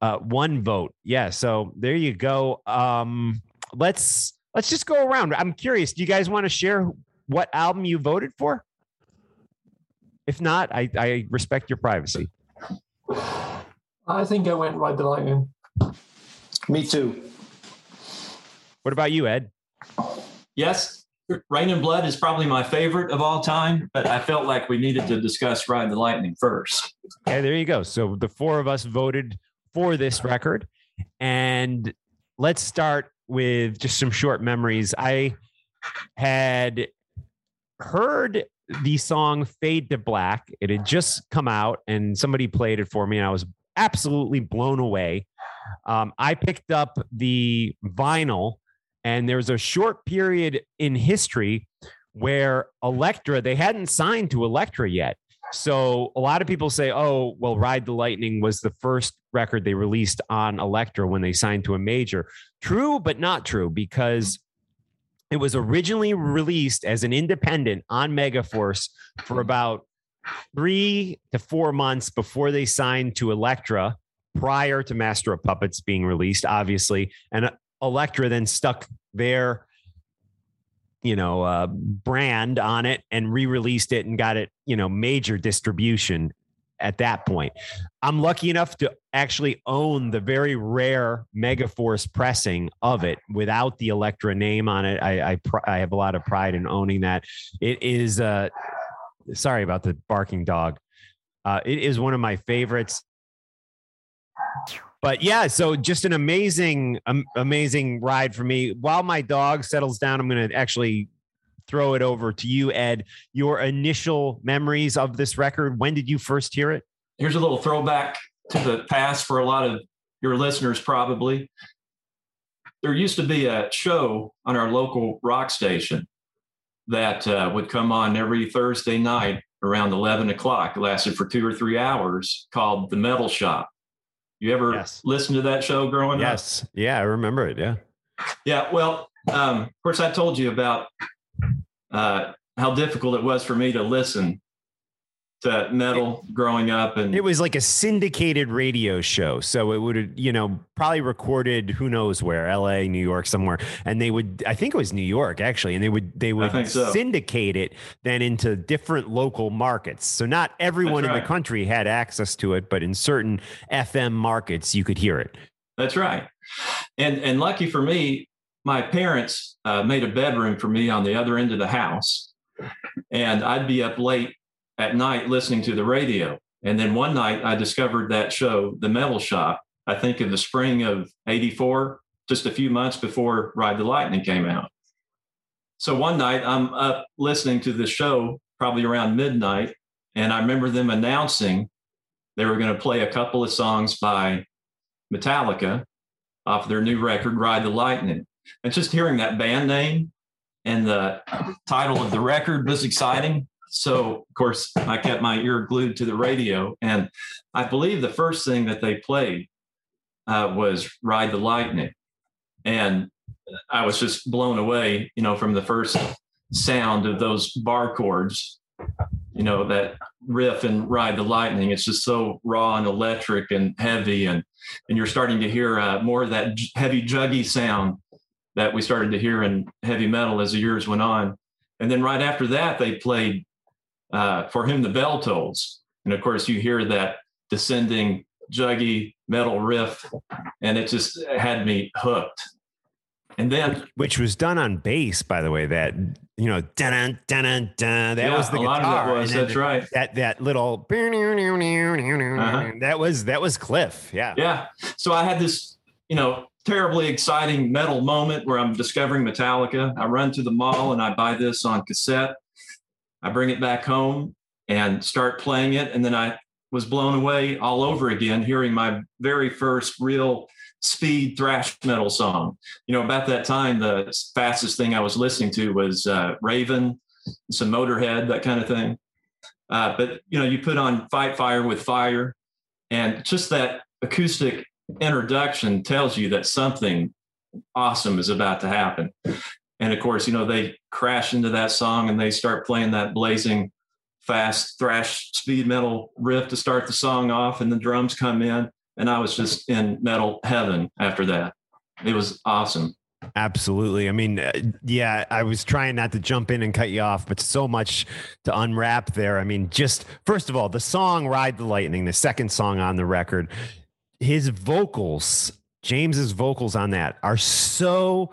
uh, one vote. Yeah. So there you go. Um, let's let's just go around. I'm curious. Do you guys want to share what album you voted for? If not, I, I respect your privacy. I think I went Ride the Lightning. Me too. What about you, Ed? Yes, Reign and Blood is probably my favorite of all time, but I felt like we needed to discuss Ride the Lightning first. Okay, there you go. So the four of us voted for this record. And let's start with just some short memories. I had heard the song Fade to Black. It had just come out and somebody played it for me, and I was absolutely blown away. Um, I picked up the vinyl, and there was a short period in history where Elektra, they hadn't signed to Elektra yet. So a lot of people say, oh, well, Ride the Lightning was the first record they released on Elektra when they signed to a major. True, but not true because it was originally released as an independent on Megaforce for about three to four months before they signed to Elektra prior to Master of Puppets being released, obviously. And Elektra then stuck their, you know, uh, brand on it and re released it and got it, you know, major distribution at that point. I'm lucky enough to actually own the very rare Megaforce pressing of it without the Elektra name on it. I I, pr- I have a lot of pride in owning that. It is uh sorry about the barking dog. Uh, it is one of my favorites. But yeah, so just an amazing, um, amazing ride for me. While my dog settles down, I'm going to actually throw it over to you, Ed. Your initial memories of this record. When did you first hear it? Here's a little throwback to the past for a lot of your listeners, probably. There used to be a show on our local rock station that uh, would come on every Thursday night around 11 o'clock. It lasted for two or three hours called The Metal Shop. You ever Yes. listen to that show growing up? Yes. Yeah, I remember it. Yeah. Yeah, well, um, of course, I told you about uh, how difficult it was for me to listen to metal growing up, and It was like a syndicated radio show. So it would, you know, probably recorded who knows where, LA, New York, somewhere. And they would, I think it was New York actually, and they would, they would so. syndicate it then into different local markets. So not everyone in the country had access to it, but in certain FM markets, you could hear it. that's right. And and lucky for me, my parents uh, made a bedroom for me on the other end of the house, and I'd be up late at night listening to the radio. And then one night, I discovered that show, The Metal Shop. I think in the spring of '84, just a few months before Ride the Lightning came out. So one night, I'm up listening to the show, probably around midnight, and I remember them announcing they were going to play a couple of songs by Metallica off their new record, Ride the Lightning. And just hearing that band name and the title of the record was exciting. So, of course, I kept my ear glued to the radio. And I believe the first thing that they played uh, was Ride the Lightning. And I was just blown away, you know, from the first sound of those bar chords, you know, that riff and Ride the Lightning. It's just so raw and electric and heavy. And and you're starting to hear uh, more of that heavy juggy sound that we started to hear in heavy metal as the years went on. And then right after that, they played uh, "For Whom the Bell Tolls," and of course you hear that descending juggy metal riff, and it just had me hooked. And then Which was done on bass, by the way. That you know, dun dun dun dun. That yeah, was the a lot guitar. of it was. That's right. That that little Uh-huh. that was that was Cliff. Yeah. Yeah. So I had this, you know, terribly exciting metal moment where I'm discovering Metallica. I run to the mall and I buy this on cassette. I bring it back home and start playing it. And then I was blown away all over again, hearing my very first real speed thrash metal song. You know, about that time, the fastest thing I was listening to was uh, Raven, some Motorhead, that kind of thing. Uh, but, you know, you put on Fight Fire with Fire, and just that acoustic introduction tells you that something awesome is about to happen. And of course, you know, they crash into that song and they start playing that blazing fast thrash speed metal riff to start the song off, and the drums come in. And I was just in metal heaven after that. It was awesome. Absolutely. I mean, uh, yeah, I was trying not to jump in and cut you off, but so much to unwrap there. I mean, just first of all, the song Ride the Lightning, the second song on the record, his vocals, James's vocals on that are so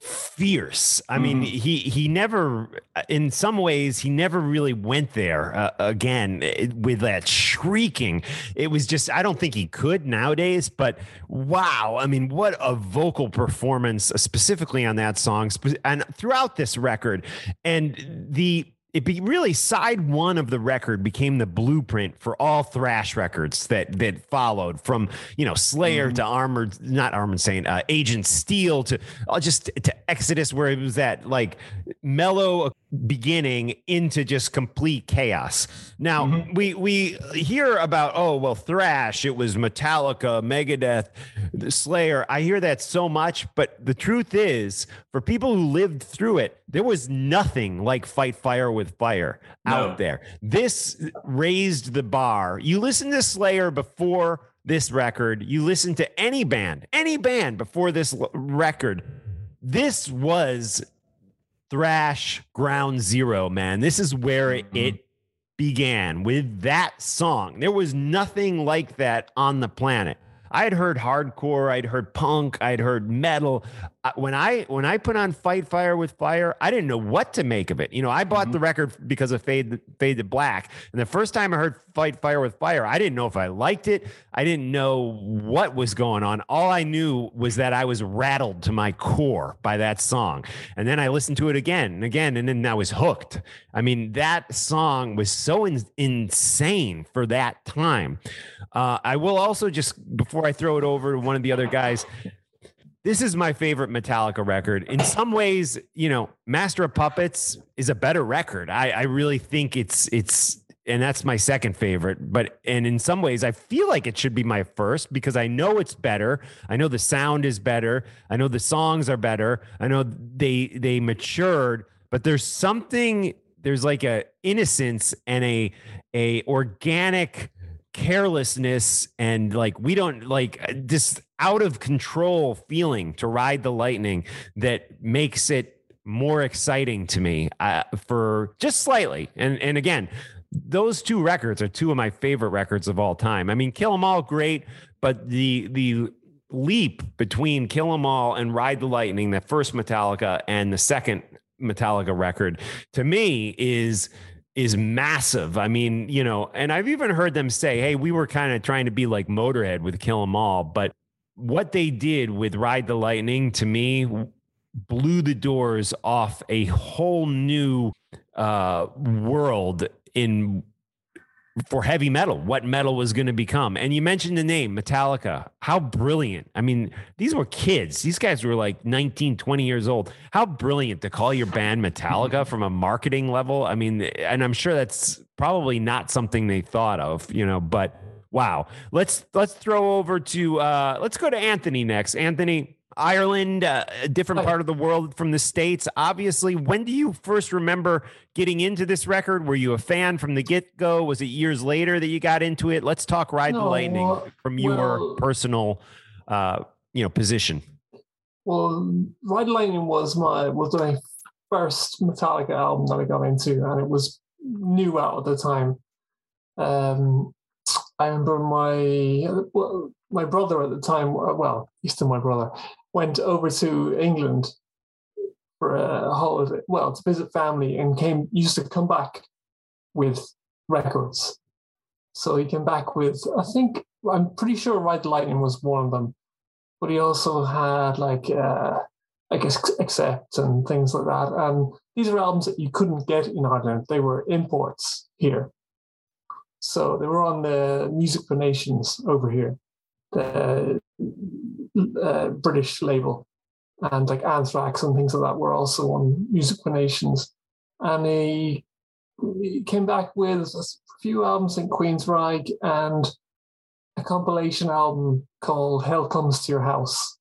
fierce. I mean, he he never in some ways he never really went there uh, again eh, with that shrieking. It was just I don't think he could nowadays, but wow, I mean, what a vocal performance uh, specifically on that song and throughout this record. And the it be really side one of the record became the blueprint for all thrash records that that followed from you know Slayer to Armored not Armored Saint uh, Agent Steel to uh, just to Exodus where it was that like mellow beginning into just complete chaos. Now we we hear about oh well thrash it was Metallica Megadeth Slayer. I hear that so much but the truth is for people who lived through it there was nothing like Fight Fire with With fire No. out there. This raised the bar. You listen to Slayer before this record, you listen to any band, any band before this l- record. This was thrash ground zero, man. This is where it, it began with that song. There was nothing like that on the planet. I'd heard hardcore, I'd heard punk, I'd heard metal. When I when I put on Fight Fire with Fire, I didn't know what to make of it. You know, I bought mm-hmm. the record because of Fade Fade to Black, and the first time I heard Fight Fire with Fire, I didn't know if I liked it. I didn't know what was going on. All I knew was that I was rattled to my core by that song, and then I listened to it again and again, and then I was hooked. I mean, that song was so in- insane for that time. Uh, I will also just before I throw it over to one of the other guys. This is my favorite Metallica record. In some ways, you know, Master of Puppets is a better record. I, I really think it's it's and that's my second favorite. But and in some ways, I feel like it should be my first because I know it's better. I know the sound is better. I know the songs are better. I know they they matured. But there's something. There's like a innocence and a a organic carelessness and like we don't like this out of control feeling to ride the lightning that makes it more exciting to me uh, for just slightly and and again those two records are two of my favorite records of all time i mean kill 'em all great but the the leap between kill 'em all and ride the lightning the first metallica and the second metallica record to me is is massive. I mean, you know, and I've even heard them say, hey, we were kind of trying to be like Motorhead with Kill 'em All. But what they did with Ride the Lightning to me blew the doors off a whole new uh, world in for heavy metal, what metal was going to become. And you mentioned the name Metallica. How brilliant. I mean, these were kids. These guys were like 19, 20 years old. How brilliant to call your band Metallica from a marketing level. I mean, and I'm sure that's probably not something they thought of, you know, but wow. Let's let's throw over to uh let's go to Anthony next. Anthony, Ireland, uh, a different part of the world from the States. Obviously, when do you first remember getting into this record? Were you a fan from the get go? Was it years later that you got into it? Let's talk Ride no, the Lightning from your well, personal, uh, you know, position. Well, Ride the Lightning was my was my first Metallica album that I got into, and it was new out at the time. Um, I remember my well, my brother at the time. Well, he's still my brother went over to England for a holiday, well, to visit family, and came used to come back with records. So he came back with, I think, I'm pretty sure Ride Lightning was one of them, but he also had like, uh, I guess, Accept and things like that. And these are albums that you couldn't get in Ireland; they were imports here. So they were on the Music for Nations over here. The uh, British label, and like Anthrax and things like that were also on Music for Nations. And he, he came back with a few albums in Queensryche and a compilation album called Hell Comes to Your House,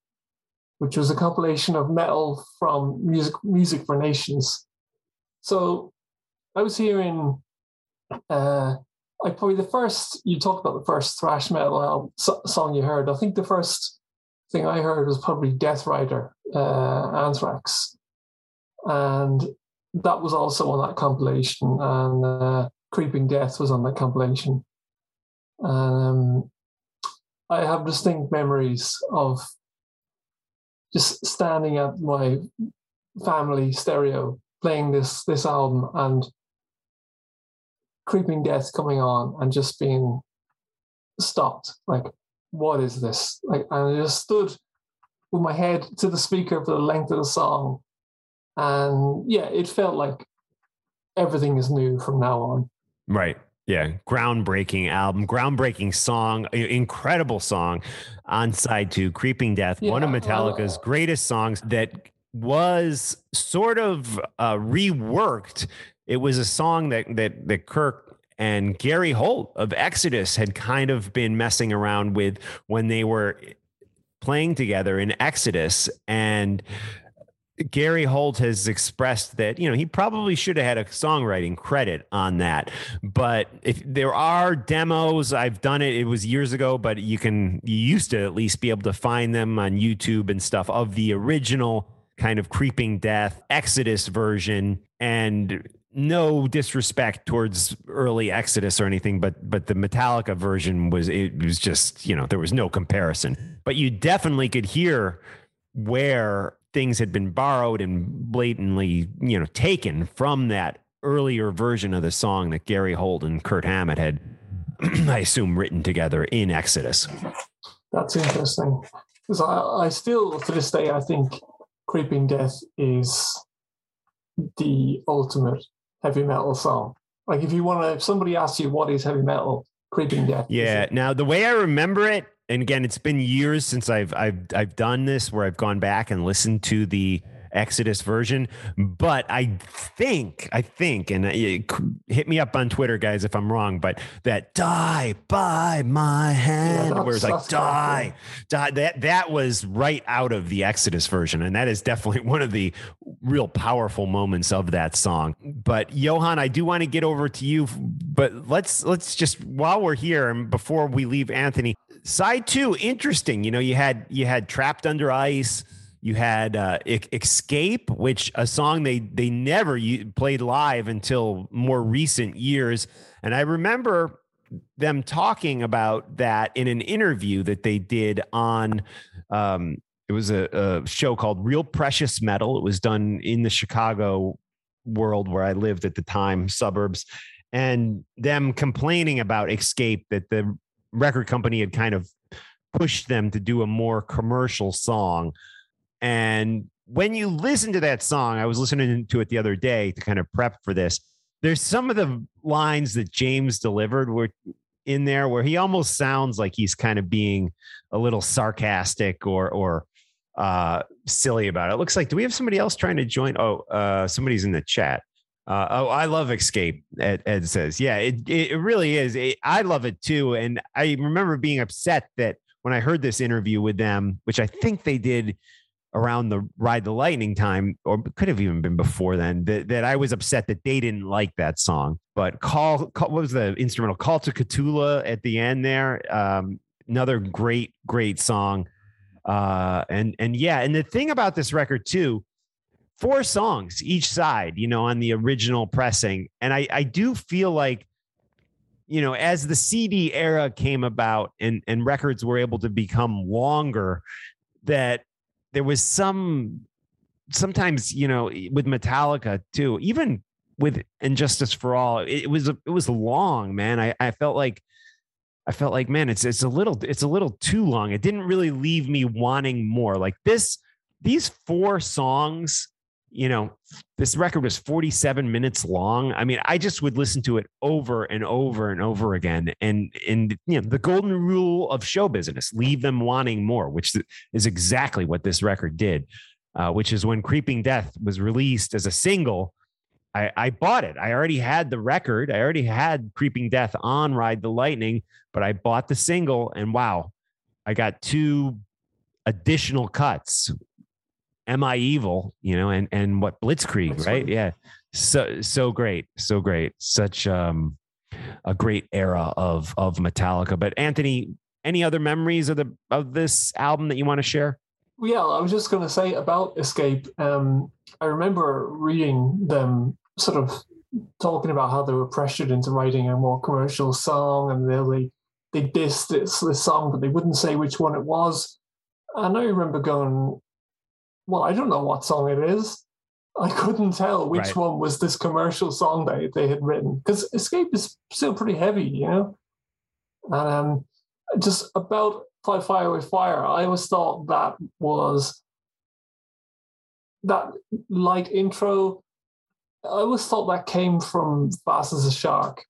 which was a compilation of metal from Music Music for Nations. So I was hearing uh, like probably the first you talked about the first thrash metal album, so, song you heard. I think the first thing I heard was probably Death Rider, uh, Anthrax, and that was also on that compilation. And uh, Creeping Death was on that compilation. Um, I have distinct memories of just standing at my family stereo playing this this album and creeping death coming on and just being stopped like what is this? Like, and I just stood with my head to the speaker for the length of the song. And yeah, it felt like everything is new from now on. Right. Yeah, groundbreaking album, groundbreaking song, incredible song on side two, Creeping Death, yeah, one of Metallica's uh, greatest songs that was sort of uh, reworked. It was a song that that that Kirk and Gary Holt of Exodus had kind of been messing around with when they were playing together in Exodus. And Gary Holt has expressed that, you know, he probably should have had a songwriting credit on that. But if there are demos, I've done it. It was years ago, but you can, you used to at least be able to find them on YouTube and stuff of the original kind of creeping death Exodus version. And no disrespect towards early Exodus or anything, but but the Metallica version was it was just you know there was no comparison. But you definitely could hear where things had been borrowed and blatantly you know taken from that earlier version of the song that Gary Holt and Kirk Hammett had, I assume, written together in Exodus. That's interesting because I, I still to this day I think Creeping Death is the ultimate heavy metal song. Like if you want to, if somebody asks you what is heavy metal, Creeping Death. Yeah. Now the way I remember it, and again, it's been years since I've I've I've done this where I've gone back and listened to the Exodus version. But I think, I think, and uh, hit me up on Twitter, guys, if I'm wrong, but that die by my hand, yeah, where it's like die, die, that, that was right out of the Exodus version. And that is definitely one of the real powerful moments of that song. But Johan, I do want to get over to you, but let's, let's just, while we're here and before we leave Anthony, side two, interesting. You know, you had, you had trapped under ice you had uh, "Escape," which a song they they never played live until more recent years, and I remember them talking about that in an interview that they did on. Um, it was a, a show called Real Precious Metal. It was done in the Chicago world where I lived at the time, suburbs, and them complaining about Escape that the record company had kind of pushed them to do a more commercial song and when you listen to that song, I was listening to it the other day to kind of prep for this. There's some of the lines that James delivered were in there where he almost sounds like he's kind of being a little sarcastic or or uh, silly about it. it. Looks like do we have somebody else trying to join? Oh, uh, somebody's in the chat. Uh, oh, I love Escape. Ed, Ed says, yeah, it it really is. It, I love it too, and I remember being upset that when I heard this interview with them, which I think they did around the ride the lightning time or could have even been before then that, that i was upset that they didn't like that song. But call, call what was the instrumental? Call to Ktulu at the end there um, another great great song. Uh, and and yeah and the thing about this record too four songs each side you know on the original pressing and i i do feel like you know as the cd era came about and and records were able to become longer that there was some sometimes you know with Metallica too, even with And Justice for All, it was it was long, man. I I felt like I felt like man, it's it's a little it's a little too long. It didn't really leave me wanting more. Like this, these four songs you know, this record was 47 minutes long. I mean, I just would listen to it over and over and over again. And and you know, the golden rule of show business, leave them wanting more, which is exactly what this record did. Uh, which is when Creeping Death was released as a single. I, I bought it. I already had the record. I already had Creeping Death on Ride the Lightning, but I bought the single and wow, I got two additional cuts Am I Evil, you know, and and what Blitzkrieg, That's right? Yeah. So so great. So great. Such um a great era of of Metallica. But Anthony, any other memories of the of this album that you want to share? Yeah, I was just going to say about Escape. Um, I remember reading them sort of talking about how they were pressured into writing a more commercial song, and they they dissed this this song, but they wouldn't say which one it was. And I remember going, well, I don't know what song it is. I couldn't tell which right. one was this commercial song that they had written because Escape is still pretty heavy, you know. And um, just about Fight Fire with Fire, I always thought that was that light intro. I always thought that came from Fast as a Shark,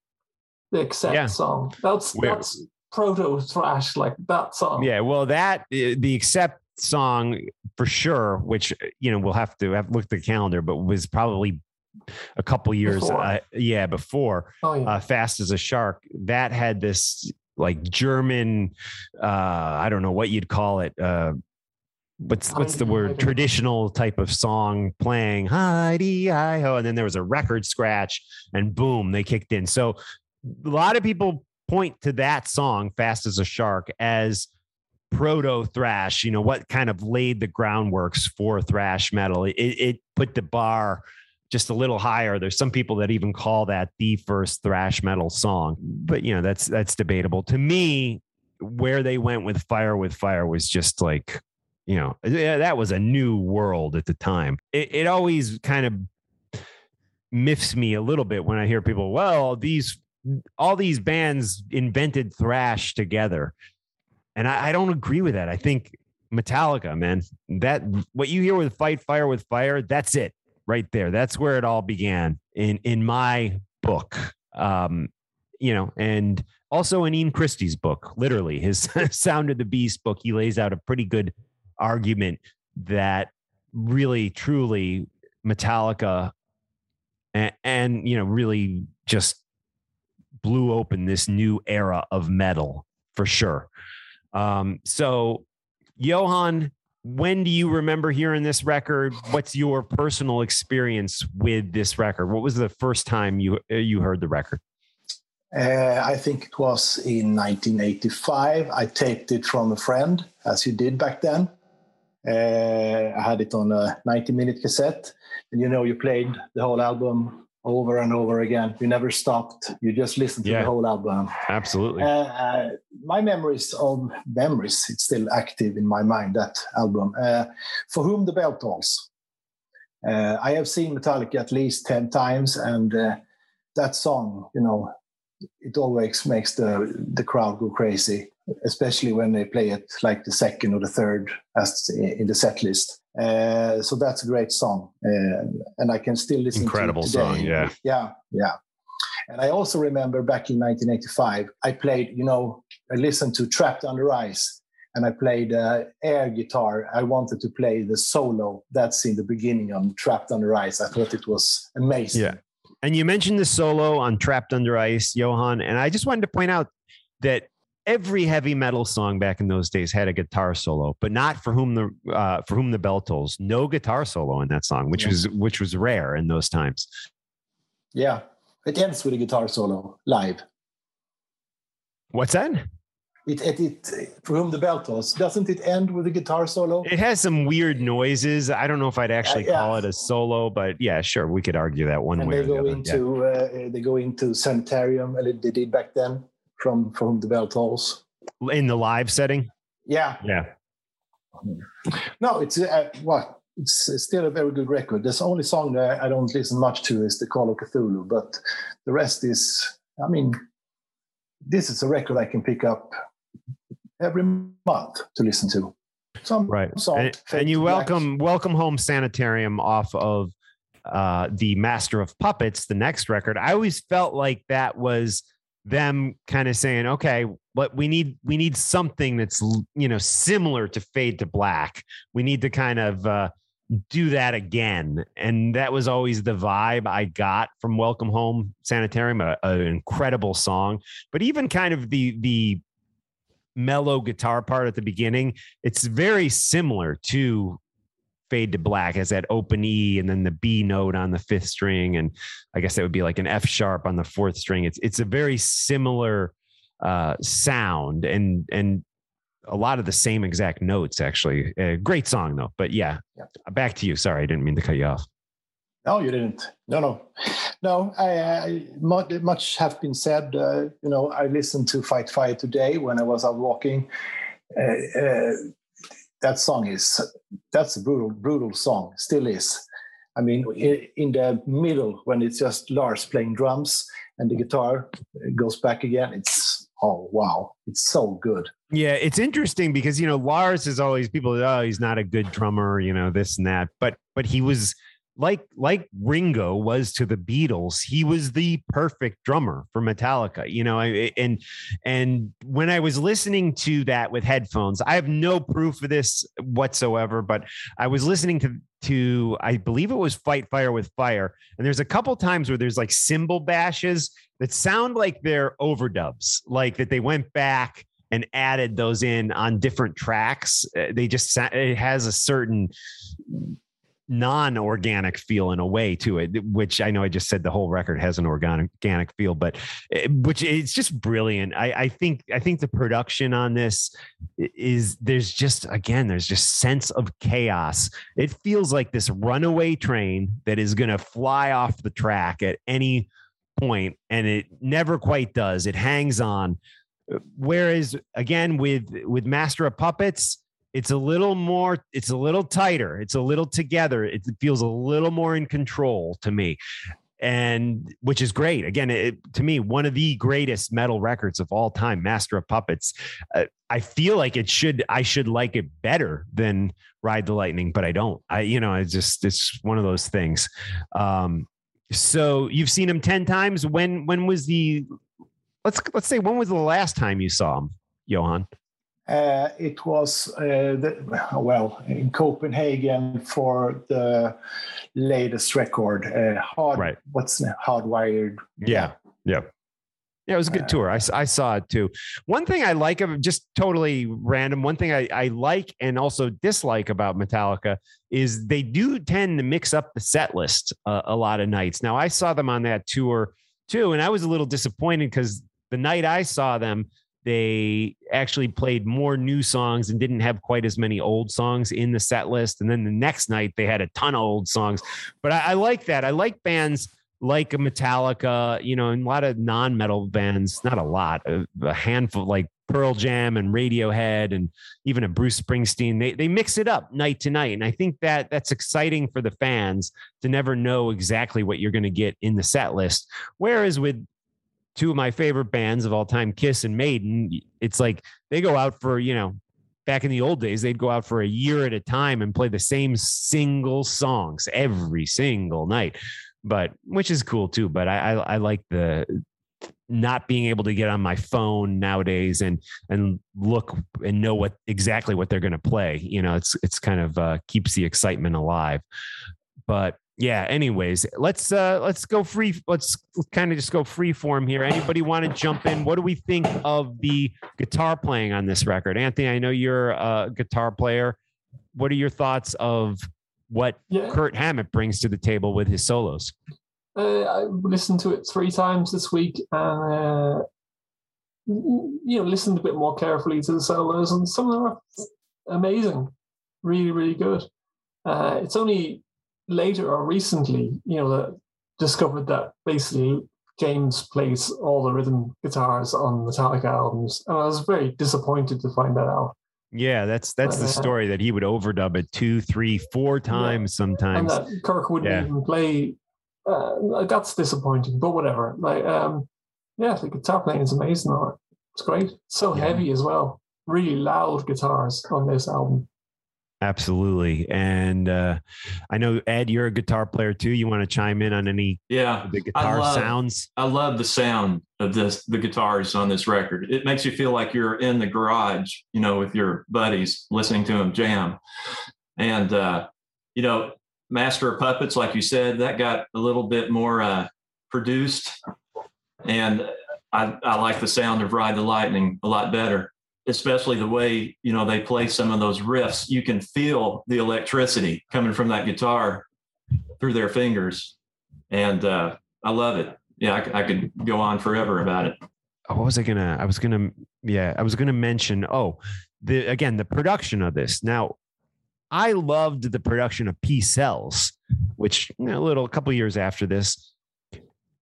the Accept yeah. song. That's that's proto thrash, like that song. Yeah, well, that the Accept song for sure, which you know we'll have to have look at the calendar, but was probably a couple years, before. Uh, yeah, before oh, yeah. Uh, Fast as a Shark. That had this like German, uh, I don't know what you'd call it. Uh, what's what's the word? Traditional type of song playing, Heidi, hi ho, and then there was a record scratch, and boom, they kicked in. So a lot of people point to that song, Fast as a Shark, as proto thrash, you know, what kind of laid the groundworks for thrash metal. It, it put the bar just a little higher. There's some people that even call that the first thrash metal song, but you know that's that's debatable. To me, where they went with Fire with Fire was just like, you know, that was a new world at the time. It, it always kind of miffs me a little bit when I hear people, well, these all these bands invented thrash together. And I, I don't agree with that. I think Metallica, man, that what you hear with Fight Fire with Fire, that's it right there. That's where it all began in in my book. Um, you know, and also in Ian Christe's book, literally his Sound of the Beast book, he lays out a pretty good argument that really, truly Metallica and, and you know, really just blew open this new era of metal for sure. Um, so, Johan, when do you remember hearing this record? What's your personal experience with this record? What was the first time you you heard the record? Uh, I think it was in 1985. I taped it from a friend, as you did back then. Uh, I had it on a 90 minute cassette. And you know, you played the whole album over and over again. You never stopped. You just listened to yeah, the whole album. Absolutely. Uh, uh, my memories of memories, it's still active in my mind, that album. Uh, For Whom the Bell Tolls. Uh, I have seen Metallica at least 10 times, and uh, that song, you know, it always makes the, the crowd go crazy, especially when they play it like the second or the third as in the set list. Uh, so that's a great song, uh, and I can still listen. Incredible to it today. Incredible song, yeah, yeah, yeah. And I also remember back in 1985, I played. You know, I listened to "Trapped Under Ice," and I played uh, air guitar. I wanted to play the solo that's in the beginning of "Trapped Under Ice." I thought it was amazing. Yeah. And you mentioned the solo on "Trapped Under Ice," Johan, and I just wanted to point out that every heavy metal song back in those days had a guitar solo, but not for whom the uh, for whom the bell tolls. No guitar solo in that song, which yeah. was which was rare in those times. Yeah, it ends with a guitar solo live. What's that? It, it, it for whom the bell tolls doesn't it end with a guitar solo? It has some weird noises. I don't know if I'd actually uh, yeah. call it a solo, but yeah, sure, we could argue that one and way. They go the into yeah. uh, they go into sanitarium, they did back then from from the bell tolls in the live setting. Yeah, yeah. No, it's uh, what it's still a very good record. The only song that I don't listen much to is the Call of Ktulu, but the rest is, I mean, this is a record I can pick up every month to listen to. Some right, song, and, and, you welcome welcome home Sanitarium off of uh, the Master of Puppets, the next record. I always felt like that was them kind of saying, okay, but we need we need something that's you know similar to Fade to Black. We need to kind of uh, do that again, and that was always the vibe I got from Welcome Home Sanitarium. An incredible song, but even kind of the the mellow guitar part at the beginning, it's very similar to fade to black as that open E and then the B note on the fifth string. And I guess that would be like an F sharp on the fourth string. It's it's a very similar uh, sound and and a lot of the same exact notes actually. A great song though. But yeah, yeah, back to you. Sorry, I didn't mean to cut you off. No, you didn't. No, no, no. I, I much have been said. Uh, you know, I listened to Fight Fire today when I was out walking. Uh, uh, that song is that's a brutal brutal song still is. I mean oh, in the middle when it's just lars playing drums and the guitar goes back again it's oh wow it's so good. Yeah it's interesting because you know lars is always people oh he's not a good drummer you know this and that but but he was like like Ringo was to the Beatles, he was the perfect drummer for Metallica. You know, and and when I was listening to that with headphones, I have no proof of this whatsoever, but I was listening to to I believe it was Fight Fire with Fire, and there's a couple times where there's like cymbal bashes that sound like they're overdubs, like that they went back and added those in on different tracks. Uh, they just it has a certain non-organic feel in a way to it which i know i just said the whole record has an organic feel but eh, which it's just brilliant. I i think i think the production on this is there's just again there's just sense of chaos. It feels like this runaway train that is going to fly off the track at any point and it never quite does. It hangs on. Whereas again with with master of puppets it's a little more it's a little tighter it's a little together it feels a little more in control to me. And which is great. Again it, to me one of the greatest metal records of all time master of puppets. Uh, i feel like it should i should like it better than ride the lightning but i don't. I you know it's just it's one of those things. Um so you've seen him 10 times. When when was the let's let's say when was the last time you saw him johan uh, it was uh, the, well in Copenhagen for the latest record. Uh, hard, right. What's hardwired? Yeah, yeah. Yeah, it was a good tour. I, I saw it too. One thing I like of just totally random. One thing I, I like and also dislike about Metallica is they do tend to mix up the set list uh, a lot of nights. Now I saw them on that tour too, and I was a little disappointed because the night I saw them, they actually played more new songs and didn't have quite as many old songs in the set list. And then the next night they had a ton of old songs. But I, I like that. I like bands like Metallica, you know, and a lot of non-metal bands, not a lot, a, a handful like Pearl Jam and Radiohead and even a Bruce Springsteen. They they mix it up night to night. And I think that that's exciting for the fans to never know exactly what you're going to get in the set list. Whereas with two of my favorite bands of all time, Kiss and Maiden, it's like they go out for, you know, back in the old days, they'd go out for a year at a time and play the same single songs every single night. But which is cool too. But I, I, I like the not being able to get on my phone nowadays and and look and know what exactly what they're going to play. You know, it's it's kind of uh, keeps the excitement alive. But yeah anyways let's uh let's go free let's kind of just go free form here. Anybody want to jump in? What do we think of the guitar playing on this record? Anthony i know you're a guitar player. What are your thoughts of what yeah. kirk hammett brings to the table with his solos? Uh, i listened to it three times this week and uh, you know listened a bit more carefully to the solos and some of them are amazing really really good. Uh, it's only later or recently, you know, that discovered that basically James plays all the rhythm guitars on Metallica albums, and I was very disappointed to find that out. Yeah, that's that's uh, the story that he would overdub it two, three, four times yeah. sometimes. And that Kirk wouldn't yeah. even play. Uh, that's disappointing, but whatever. Like, um, yeah, the guitar playing is amazing. It's great. So yeah. heavy as well. Really loud guitars on this album. Absolutely. And uh, I know Ed, you're a guitar player too. You want to chime in on any yeah the guitar I love, sounds? I love the sound of this the guitars on this record. It makes you feel like you're in the garage, you know, with your buddies listening to them jam. And uh, you know, Master of Puppets, like you said, that got a little bit more uh, produced. And I, I like the sound of Ride the Lightning a lot better especially the way you know they play some of those riffs you can feel the electricity coming from that guitar through their fingers. And uh, i love it. Yeah I, I, could go on forever about it. Oh, what was i gonna i was gonna yeah i was gonna mention oh the again the production of this. Now i loved the production of Peace Sells which a little a couple years after this.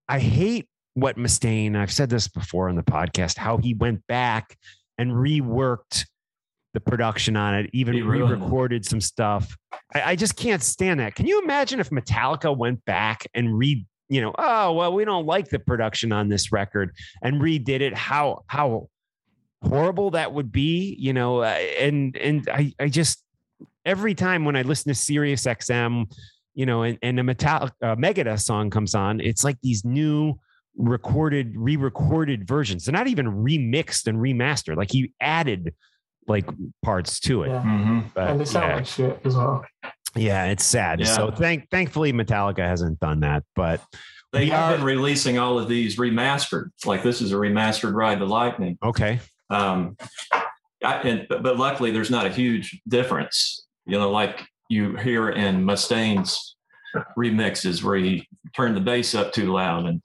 I hate what mustaine i've said this before on the podcast how he went back and reworked the production on it, even re-recorded some stuff. I, I, just can't stand that. Can you imagine if Metallica went back and re, you know, oh well, we don't like the production on this record and redid it? How how horrible that would be, you know? Uh, and and I I just every time when I listen to Sirius XM, you know, and, and a Metallica uh, Megadeth song comes on, it's like these new recorded, re-recorded versions. They're not even remixed and remastered. Like he added like parts to it. Yeah. Mm-hmm. But, and they sound yeah. like shit as well. Yeah, it's sad. Yeah. So thank thankfully Metallica hasn't done that, but they have are, been releasing all of these remastered. Like this is a remastered Ride the Lightning. Okay. Um, I, and but, but luckily there's not a huge difference. You know, like you hear in Mustaine's remixes where he turned the bass up too loud and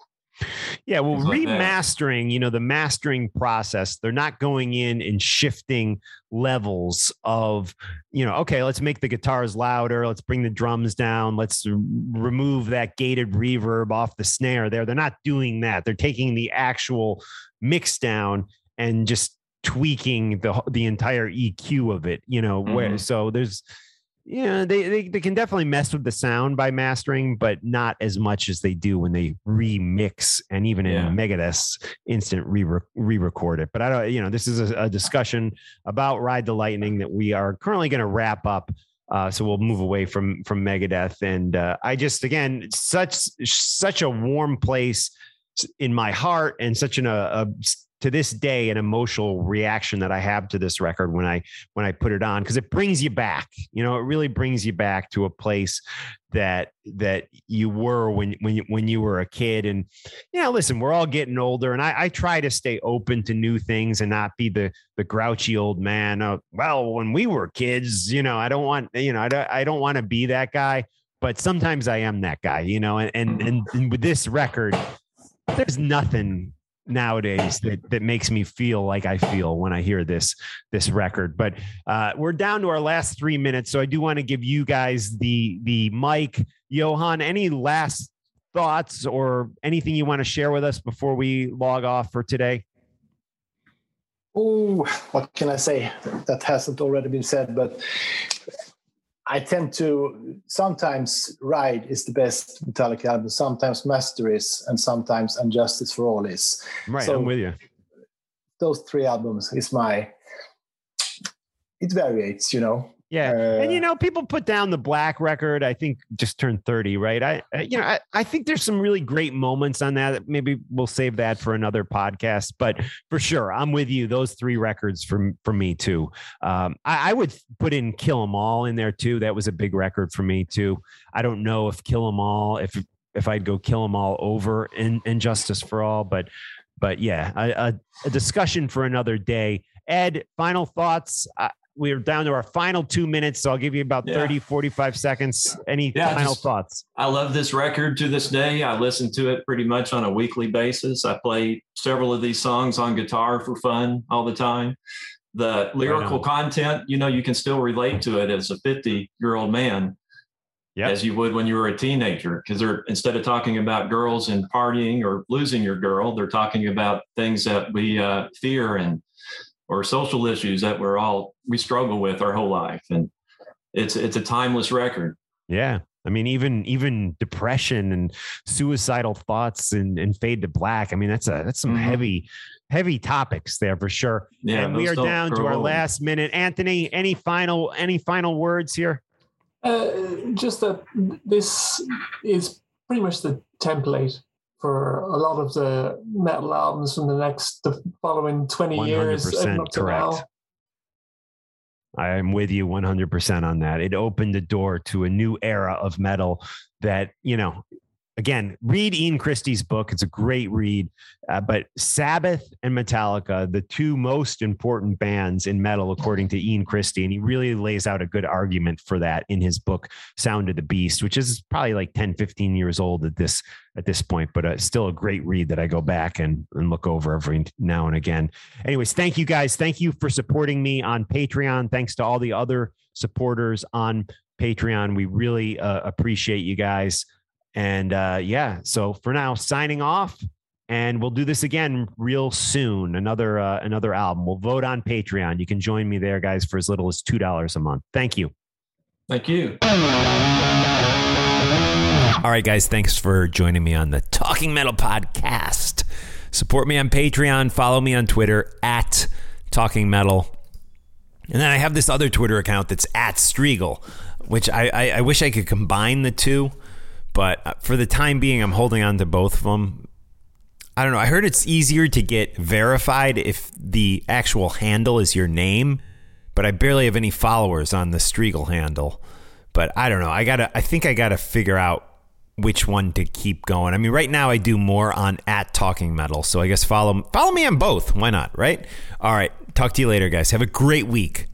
yeah, well, like remastering, you know, the mastering process, they're not going in and shifting levels of, you know, okay, let's make the guitars louder, let's bring the drums down, let's remove that gated reverb off the snare there. They're not doing that. They're taking the actual mix down and just tweaking the the entire EQ of it, you know, mm-hmm. where so there's yeah, they, they they can definitely mess with the sound by mastering, but not as much as they do when they remix and even in yeah. Megadeth's instant re re-record it. But I don't, you know, this is a, a discussion about Ride the Lightning that we are currently going to wrap up. Uh, so we'll move away from from Megadeth, and uh, I just again such such a warm place in my heart and such an, a, a to this day an emotional reaction that I have to this record when I when I put it on because it brings you back. You know, it really brings you back to a place that that you were when when you, when you were a kid. And you know, listen, we're all getting older, and I, I try to stay open to new things and not be the the grouchy old man. Of, well, when we were kids, you know, I don't want you know I don't, I don't want to be that guy. But sometimes I am that guy, you know, and, and, and, and with this record, there's nothing nowadays that that makes me feel like I feel when I hear this this record. But uh, we're down to our last three minutes, so I do want to give you guys the the mic. Johan, any last thoughts or anything you want to share with us before we log off for today? Oh, what can I say that hasn't already been said? But I tend to sometimes Ride is the best Metallica album, sometimes Master is, and sometimes And Justice for All is. Right, so I'm with you. Those three albums is my. It varies, you know. Yeah, uh, and you know, people put down the Black record. I think just turned thirty, right? I, you know, I, I think there's some really great moments on that. Maybe we'll save that for another podcast. But for sure, I'm with you. Those three records for for me too. Um, I, I would put in Kill 'Em All in there too. That was a big record for me too. I don't know if Kill 'Em All, if if I'd go Kill 'Em All over in And Justice for All, but but yeah, a, a, discussion for another day. Ed, final thoughts we're down to our final two minutes so i'll give you about yeah. 30 45 seconds. Any yeah, final just, thoughts? I love this record to this day. I listen to it pretty much on a weekly basis. I play several of these songs on guitar for fun all the time. The lyrical right content you know you can still relate to it as a 50 year old man yep. as you would when you were a teenager because they're instead of talking about girls and partying or losing your girl they're talking about things that we uh, fear and or social issues that we're all we struggle with our whole life and it's it's a timeless record yeah I mean, even even depression and suicidal thoughts and, and fade to black. I mean, that's a that's some mm-hmm. heavy, heavy topics there for sure. Yeah, and we are down to our last minute. Anthony, any final any final words here? Uh, just that this is pretty much the template for a lot of the metal albums from the next the following 20 years correct. I'm with you 100% on that. It opened the door to a new era of metal that you know again, read Ian Christe's book. It's a great read. Uh, but Sabbath and Metallica, the two most important bands in metal, according to Ian Christe, and he really lays out a good argument for that in his book, Sound of the Beast, which is probably like 10, 15 years old at this at this point, but uh, still a great read that I go back and, and look over every now and again. Anyways, thank you guys. Thank you for supporting me on Patreon. Thanks to all the other supporters on Patreon. We really uh, appreciate you guys. And uh, yeah, so for now, signing off, and we'll do this again real soon. Another uh, another album. We'll vote on Patreon. You can join me there, guys, for as little as two dollars a month. Thank you. Thank you. All right, guys. Thanks for joining me on the Talking Metal podcast. Support me on Patreon. Follow me on Twitter at Talking Metal. And then I have this other Twitter account that's at Strigl, which I, I, I wish I could combine the two but uh, for the time being, I'm holding on to both of them. I don't know. I heard it's easier to get verified if the actual handle is your name, but I barely have any followers on the Strigl handle. But I don't know. I gotta. I think I gotta figure out which one to keep going. I mean, right now I do more on at Talking Metal, so I guess follow follow me on both. Why not? Right? All right. Talk to you later, guys. Have a great week.